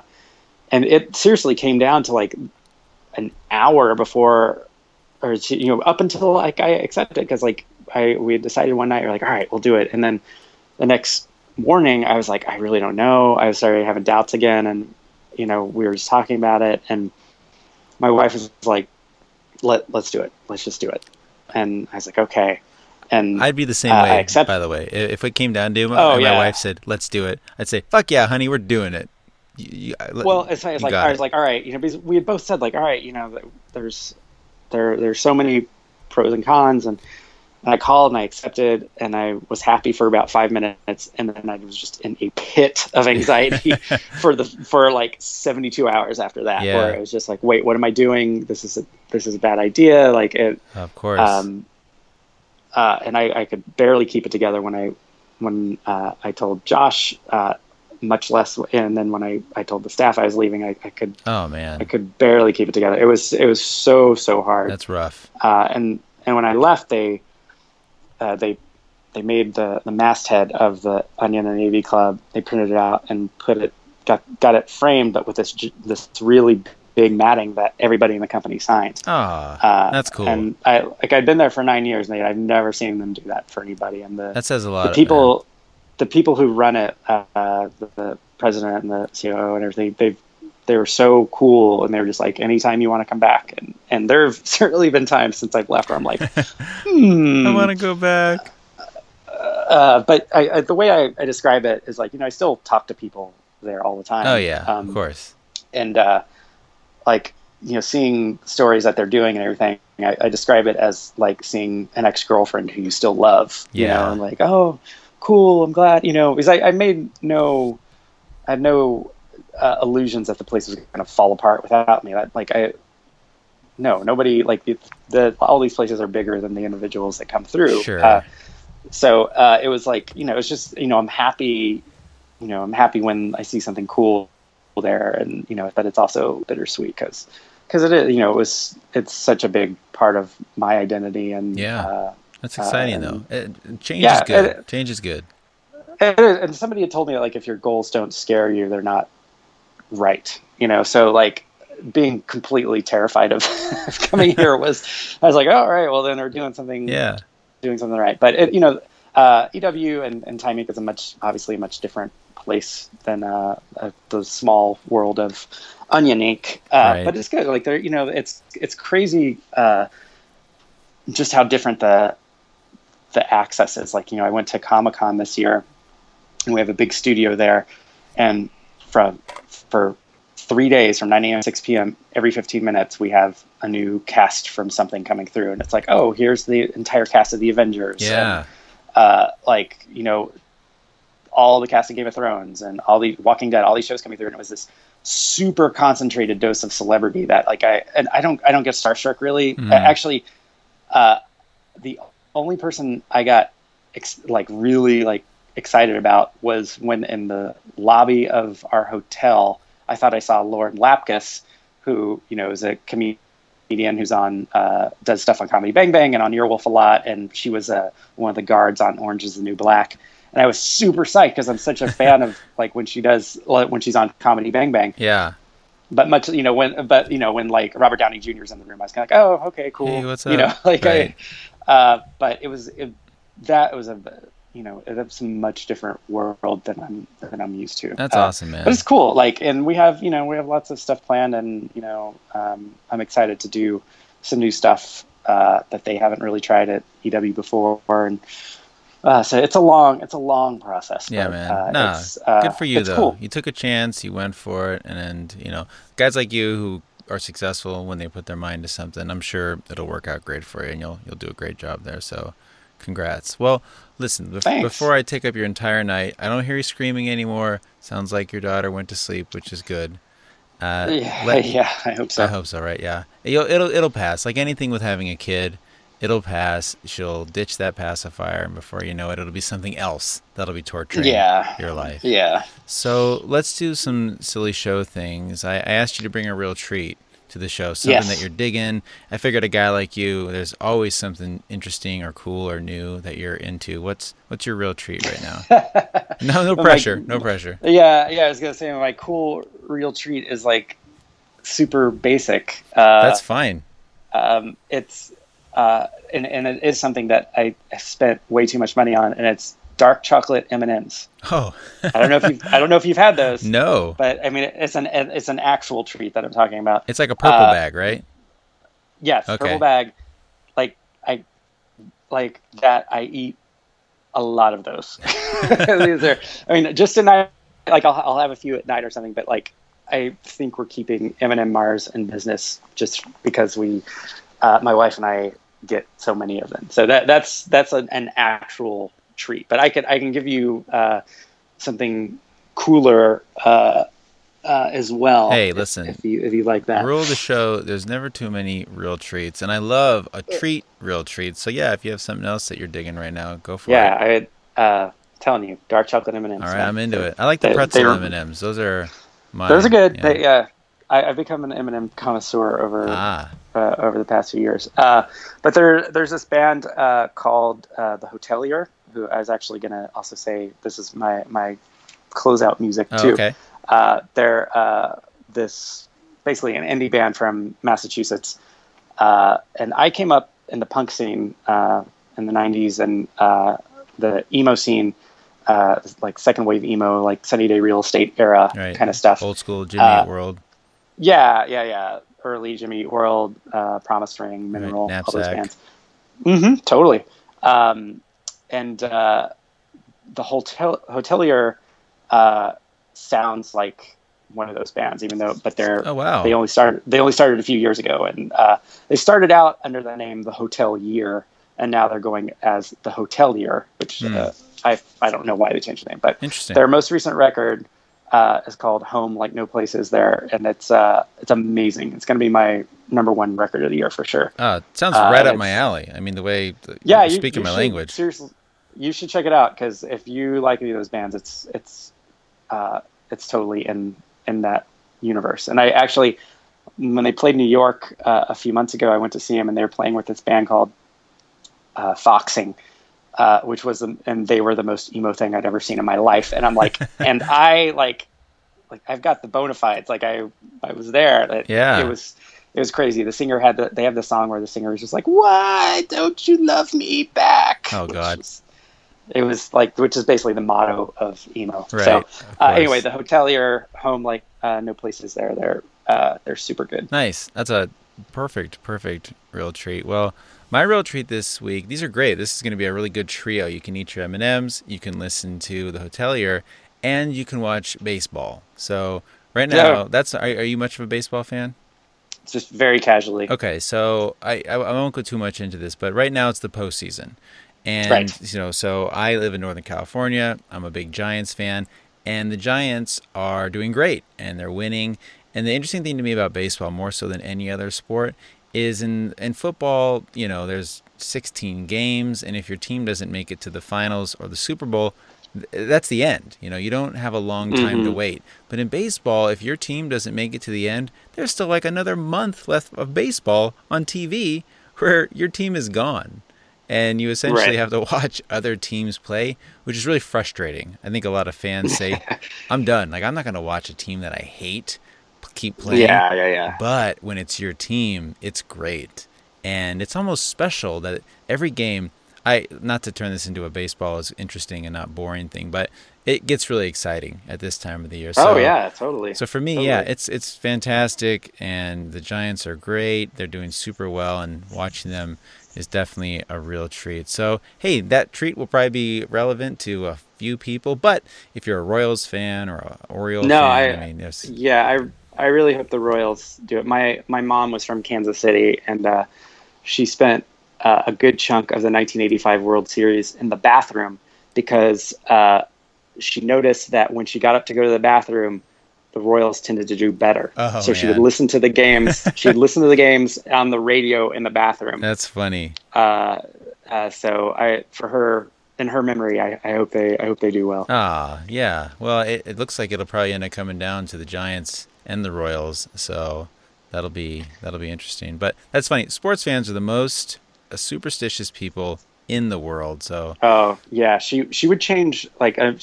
and it seriously came down to like an hour before or you know up until like I accepted because like I we decided one night we're like all right we'll do it and then the next morning I was like I really don't know. I started having doubts again and you know we were just talking about it and my wife was like let let's do it. Let's just do it. And I was like okay. And I'd be the same uh, way accept- by the way. If it came down to it oh, my yeah. wife said let's do it I'd say fuck yeah honey we're doing it. You, you, well it's, it's like I was it. like all right you know because we had both said like all right you know there's there there's so many pros and cons and I called and I accepted and I was happy for about five minutes and then I was just in a pit of anxiety for the for like 72 hours after that yeah. where I was just like wait what am I doing this is a this is a bad idea like it of course um uh, and I, I could barely keep it together when I when uh, I told Josh uh, much less. And then when I, I told the staff I was leaving, I, I could. Oh man. I could barely keep it together. It was it was so so hard. That's rough. Uh, and and when I left, they uh, they they made the the masthead of the Onion and AV Club. They printed it out and put it got got it framed, but with this this really big matting that everybody in the company signed. Oh, uh, that's cool. And I like I'd been there for nine years, and I've never seen them do that for anybody. And the that says a lot. The people the people who run it, uh, the, the, president and the COO and everything, they they were so cool, and they were just like, anytime you want to come back, and and there have certainly been times since I've left where I'm like, hmm, I want to go back. Uh, but I, I, the way I, I, describe it is like you know I still talk to people there all the time. Oh yeah, um, of course. And uh, like you know, seeing stories that they're doing and everything, I, I describe it as like seeing an ex girlfriend who you still love. You yeah. know, and like oh cool. I'm glad, you know, because I, I made no, I had no uh, illusions that the place was going to fall apart without me. That, like I, no, nobody like the, the, all these places are bigger than the individuals that come through. Sure. Uh, so uh, it was like you know it's just you know I'm happy, you know I'm happy when I see something cool there, and you know but it's also bittersweet because because it is you know it was it's such a big part of my identity and yeah. Uh, that's exciting though. It, change yeah, is good. It, change is good. and somebody had told me like if your goals don't scare you, they're not right. You know, so like being completely terrified of, coming here was I was like, oh, all right, well then we're doing something. Yeah. Doing something right, but it, you know, uh, EW and, and Time Inc. is a much obviously a much different place than uh, uh, the small world of Onion Inc. Uh, right. But it's good. Like they're you know it's it's crazy uh, just how different the the access is. Like, you know, I went to Comic Con this year and we have a big studio there. And from, for three days from 9 a.m. to 6 p.m., every 15 minutes, we have a new cast from something coming through. And it's like, oh, here's the entire cast of the Avengers. Yeah. And, uh, like, you know, all the cast of Game of Thrones and all the Walking Dead, all these shows coming through. And it was this super concentrated dose of celebrity that like I, and I don't, I don't get starstruck really. Mm. Actually, uh, the only person I got ex- like really like excited about was when in the lobby of our hotel, I thought I saw Lauren Lapkus, who you know is a comedian who's on uh, does stuff on Comedy Bang Bang and on Earwolf a lot, and she was uh, one of the guards on Orange Is the New Black. And I was super psyched because I'm such a fan of like when she does when she's on Comedy Bang Bang. Yeah but much you know when but you know when like Robert Downey Jr. is in the room, I was kind of like, oh, okay, cool. Hey, what's up? You know, like right. I, uh, but it was it, that was a you know it's a much different world than I'm than I'm used to. That's uh, awesome, man. But it's cool. Like, and we have you know we have lots of stuff planned, and you know um, I'm excited to do some new stuff uh, that they haven't really tried at EW before, and uh, so it's a long, it's a long process. Yeah, but, man. Uh, nah, uh, good for you though. Cool. You took a chance, you went for it, and you know, guys like you who are successful when they put their mind to something, I'm sure it'll work out great for you, and you'll you'll do a great job there. So, congrats. Well, listen, bef- before I take up your entire night, I don't hear you screaming anymore. Sounds like your daughter went to sleep, which is good. Uh, yeah, let, yeah, I hope so. I hope so. Right? Yeah, it'll it'll it'll pass. Like anything with having a kid it'll pass. She'll ditch that pacifier, and before you know it, it'll be something else that'll be torturing Yeah. your life. Yeah. So let's do some silly show things. I, I asked you to bring a real treat to the show, something Yes. that you're digging. I figured a guy like you, there's always something interesting or cool or new that you're into. What's what's your real treat right now? no, no my- pressure, no pressure. Yeah, yeah. I was gonna say my cool real treat is like super basic. Uh, That's fine. um, it's uh, and, and it is something that I spent way too much money on, and it's dark chocolate M and M's. Oh, I don't know if you've I don't know if you've had those, no. but I mean it's an it's an actual treat that I'm talking about. It's like a purple Uh, bag, right? Yes, Okay. purple bag. Like I like that. I eat a lot of those. These are. I mean, just tonight. Like I'll I'll have a few at night or something, but like I think we're keeping M&M Mars in business just because we, uh, my wife and I get so many of them. So that that's that's an, an actual treat. But I can I can give you uh, something cooler uh, uh, as well. Hey, if- listen. if you if you like that. Rule of the show: There's never too many real treats, and I love a treat, real treats. So yeah, if you have something else that you're digging right now, go for Yeah, it. Yeah, I uh, telling you, dark chocolate M and M's. All right, I'm into it. I like the They- pretzel M and M's. Those are my. Those are good. Yeah. They, yeah, I, I've become an M and M connoisseur over ah, uh, over the past few years. Uh, but there, there's this band uh, called uh, the Hotelier, who I was actually gonna also say this is my my closeout music oh, too. okay. Uh, they're uh, this basically an indie band from Massachusetts, uh, and I came up in the punk scene uh, in the '90s and uh, the emo scene, uh, like second wave emo, like Sunny Day Real Estate era Right. kind of stuff. Old school Jimmy Eat World. Yeah, yeah, yeah. Early Jimmy Eat World, uh, Promise Ring, Mineral, all those bands. hmm totally. Um, and uh, the hotel hotelier uh, sounds like one of those bands, even though, but they're Oh wow. they only started they only started a few years ago, and uh, they started out under the name the Hotel Year, and now they're going as the Hotelier, which Hmm. uh, I I don't know why they changed the name, but Interesting. their most recent record uh, is called Home Like No Place Is There, and it's uh, it's amazing. It's going to be my number one record of the year for sure. Oh, it sounds Uh, right up my alley. I mean, the way th- Yeah, you're you, speaking you my should- language. Seriously, you should check it out because if you like any of those bands, it's it's uh, it's totally in in that universe. And I actually, when they played New York uh, a few months ago, I went to see them, and they were playing with this band called uh, Foxing. Uh, which was, the, and they were the most emo thing I'd ever seen in my life. And I'm like, and I like, like I've got the bona fides. Like I, I was there. It, Yeah. it was, it was crazy. The singer had the, they have the song where the singer is just like, "Why don't you love me back?" Oh, God. was- it was like, which is basically the motto of emo. Right, So, of uh, anyway, the hotelier home, like uh, no places there. They're uh, they're super good. Nice. That's a perfect, perfect real treat. Well, my real treat this week. These are great. This is going to be a really good trio. You can eat your M and M's. You can listen to the Hotelier, and you can watch baseball. So right now, Yeah. that's. Are, are you much of a baseball fan? Just very casually. Okay, so I, I I won't go too much into this, but right now it's the postseason, and Right. you know, so I live in Northern California. I'm a big Giants fan, and the Giants are doing great, and they're winning. And the interesting thing to me about baseball, more so than any other sport, is in in football. You know, there's 16 games, and if your team doesn't make it to the finals or the Super Bowl, th- that's the end. You know, you don't have a long time to Mhm. wait. But in baseball, if your team doesn't make it to the end, there's still like another month left of baseball on TV where your team is gone. And you essentially Right. have to watch other teams play, which is really frustrating. I think a lot of fans say, I'm done. Like, I'm not going to watch a team that I hate keep playing. Yeah, yeah, yeah. But when it's your team, it's great. And it's almost special that every game, I not to turn this into a baseball is interesting and not boring thing, but it gets really exciting at this time of the year. So, oh yeah, totally. So for me, Totally. yeah, it's it's fantastic and the Giants are great. They're doing super well and watching them is definitely a real treat. So, hey, that treat will probably be relevant to a few people, but if you're a Royals fan or a Oriole No, fan, I- I mean, there's Yeah, I I really hope the Royals do it. My my mom was from Kansas City, and uh, she spent uh, a good chunk of the 1985 World Series in the bathroom because uh, she noticed that when she got up to go to the bathroom, the Royals tended to do better. Oh, so she would listen to the games. she would listen to the games on the radio in the bathroom. That's funny. Uh, uh, so I, for her, in her memory, I, I hope they, I hope they do well. Ah, yeah. Well, it, it looks like it'll probably end up coming down to the Giants and the Royals, so that'll be that'll be interesting. But that's funny. Sports fans are the most superstitious people in the world. So Oh yeah, she she would change like uh,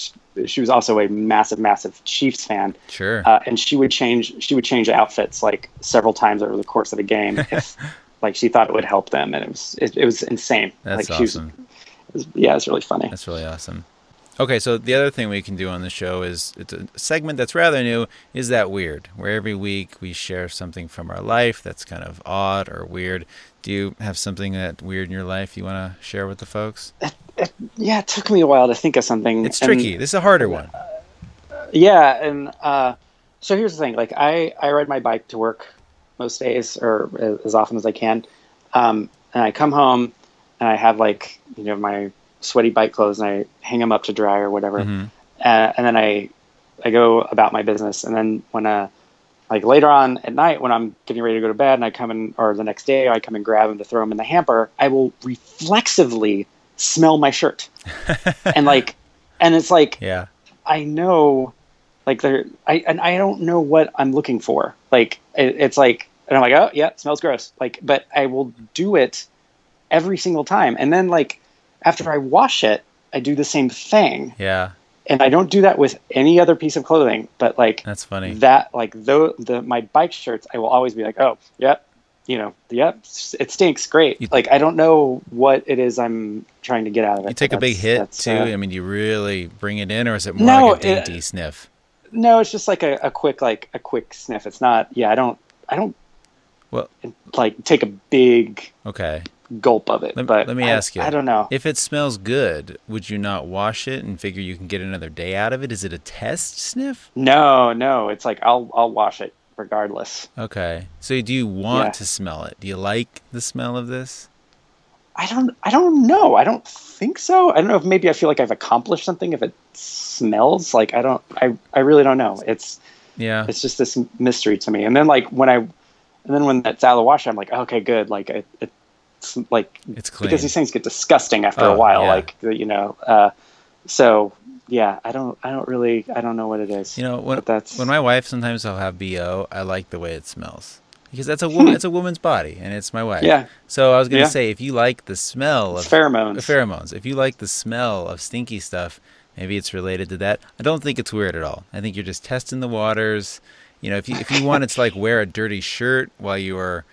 she was also a massive massive Chiefs fan, sure. uh, and she would change she would change outfits like several times over the course of the game if like she thought it would help them, and it was it, it was insane. That's like she was, awesome. it was, yeah, it's really funny. That's really awesome. Okay, so the other thing we can do on the show is it's a segment that's rather new. Is that weird? Where every week we share something from our life that's kind of odd or weird. Do you have something that weird in your life you want to share with the folks? It, yeah, it took me a while to think of something. It's and- tricky. This is a harder one. Yeah, and uh, so here's the thing: like I I ride my bike to work most days or as often as I can, um, and I come home and I have like you know my sweaty bike clothes and I hang them up to dry or whatever, Mhm. uh, and then I I go about my business, and then when uh like later on at night when I'm getting ready to go to bed and I come in or the next day I come and grab them to throw them in the hamper, I will reflexively smell my shirt, and like, and it's like Yeah. I know, like there, I and I don't know what I'm looking for. Like it, it's like, and I'm like, oh yeah, smells gross. Like, but I will do it every single time, and then like after I wash it, I do the same thing, Yeah. And I don't do that with any other piece of clothing. But like That's funny. that, like though the my bike shirts, I will always be like, oh yep. You know, yep, it stinks. Great. You- like I don't know what it is I'm trying to get out of it. You take a big hit too. uh, I mean, you really bring it in, or is it more No, like a it- sniff? No, it's just like a, a quick like a quick sniff. It's not. Yeah, I don't. I don't. Well- like take a big Okay. Gulp of it. Let- but let me I- ask you. I don't know. If it smells good, would you not wash it and figure you can get another day out of it? Is it a test sniff? No, no. It's like I'll I'll wash it regardless. Okay. So do you want Yeah. to smell it? Do you like the smell of this? I don't. I don't know. I don't think so. I don't know if maybe I feel like I've accomplished something if it smells like I don't. I I really don't know. It's Yeah. it's just this mystery to me. And then like when I, and then when that's out of the washer, I'm like, okay, good. Like it, it's like It's clean. because these things get disgusting after Oh, a while. yeah. Like you know, uh, so yeah, I don't, I don't really, I don't know what it is. You know, when but that's when my wife sometimes I'll have BO, I like the way it smells. Because that's a woman it's a woman's body and it's my wife. yeah, So I was gonna Yeah. say if you like the smell it's of pheromones. pheromones, if you like the smell of stinky stuff, maybe it's related to that. I don't think it's weird at all. I think you're just testing the waters. You know, if you if you wanted to like wear a dirty shirt while you are uh,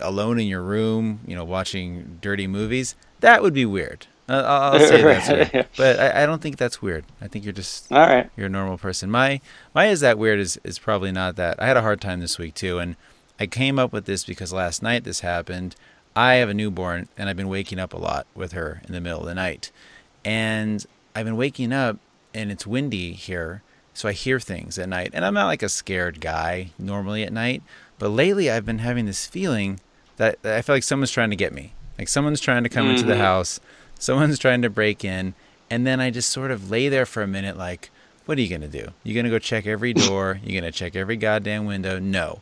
alone in your room, you know, watching dirty movies, that would be weird. Uh, I'll, I'll say that's weird. But I, I don't think that's weird. I think you're just All right. you're a normal person. My my is that weird is is probably not that. I had a hard time this week too, and I came up with this because last night this happened. I have a newborn, and I've been waking up a lot with her in the middle of the night, and I've been waking up, and it's windy here, so I hear things at night. And I'm not like a scared guy normally at night, but lately I've been having this feeling that, that I feel like someone's trying to get me, like someone's trying to come into the Mhm. house, someone's trying to break in, and then I just sort of lay there for a minute, like what are you gonna do? You're gonna go check every door. You're gonna check every goddamn window. No.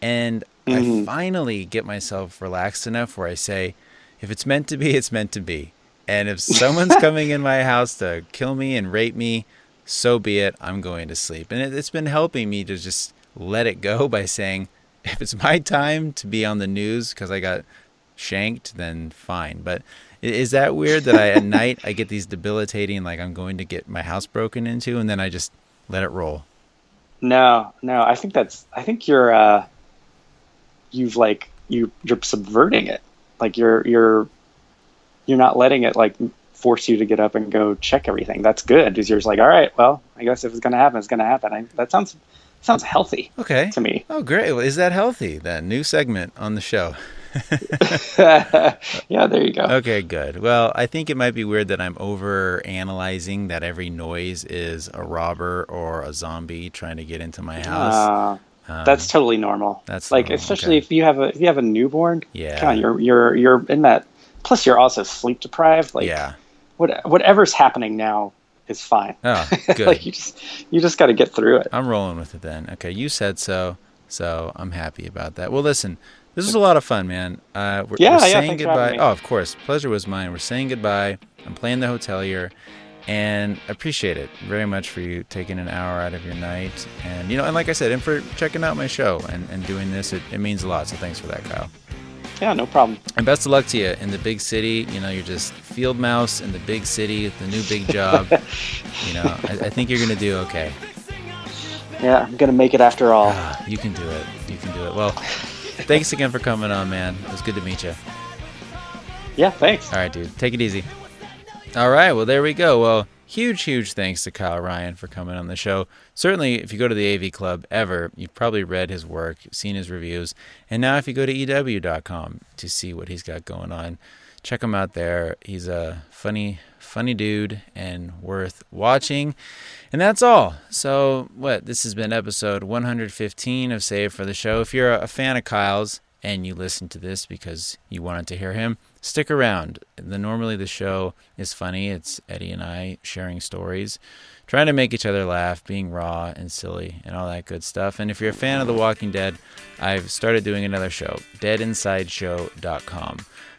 And I Mhm. finally get myself relaxed enough where I say, if it's meant to be, it's meant to be. And if someone's coming in my house to kill me and rape me, so be it. I'm going to sleep. And it, it's been helping me to just let it go by saying, if it's my time to be on the news because I got shanked, then fine. But is that weird that I at night I get these debilitating like I'm going to get my house broken into and then I just let it roll? No, no. I think that's. I think you're. uh You've like you. You're subverting it. Like you're you're. You're not letting it like force you to get up and go check everything. That's good. Because you're just like, all right, well, I guess if it's gonna happen, it's gonna happen. I, that sounds sounds healthy Okay. to me. Oh, great. Well, is that healthy That New segment on the show. yeah, there you go. Okay, good. Well, I think it might be weird that I'm over analyzing that every noise is a robber or a zombie trying to get into my house. Uh, Um, that's totally normal. that's like, normal, especially okay. if you have a if you have a newborn. Yeah. You're you're you're in that. Plus, you're also sleep deprived. Like, yeah. What whatever's happening now is fine. Oh, good. like you just you just got to get through it. I'm rolling with it then. Okay, you said so, so I'm happy about that. Well, listen, this was a lot of fun, man. Uh, we're, Yeah, we're yeah, saying goodbye. Oh, of course, pleasure was mine. We're saying goodbye. I'm playing the hotelier, and appreciate it very much for you taking an hour out of your night, and you know, and like I said, and for checking out my show and, and doing this. It, it means a lot. So thanks for that, Kyle. Yeah, no problem. And best of luck to you in the big city. You know, you're just field mouse in the big city, the new big job. you know, I, I think you're gonna do okay. Yeah, I'm gonna make it after all. Ah, you can do it. You can do it. Well, thanks again for coming on, man. It was good to meet you. Yeah, thanks. All right, dude. Take it easy. All right. Well, there we go. Well, huge, huge thanks to Kyle Ryan for coming on the show. Certainly, if you go to the AV Club ever, you've probably read his work, seen his reviews. And now, if you go to EW.com to see what he's got going on, check him out there. He's a funny, funny dude and worth watching. And that's all. So, what? This has been episode 115 of Save for the Show. If you're a fan of Kyle's and you listen to this because you wanted to hear him, stick around. The normally the show is funny. It's Eddie and I sharing stories, trying to make each other laugh, being raw and silly and all that good stuff. And if you're a fan of The Walking Dead, I've started doing another show, deadinsideshow.com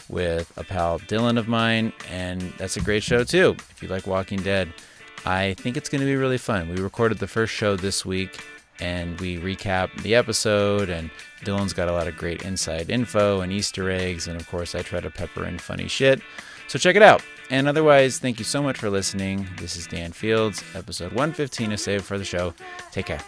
with a pal Dylan of mine, and that's a great show too. If you like Walking Dead, I think it's going to be really fun. We recorded the first show this week and we recap the episode and Dylan's got a lot of great inside info and Easter eggs and of course I try to pepper in funny shit. So check it out. And otherwise, thank you so much for listening. This is Dan Fields, episode 115 of Save for the Show. Take care.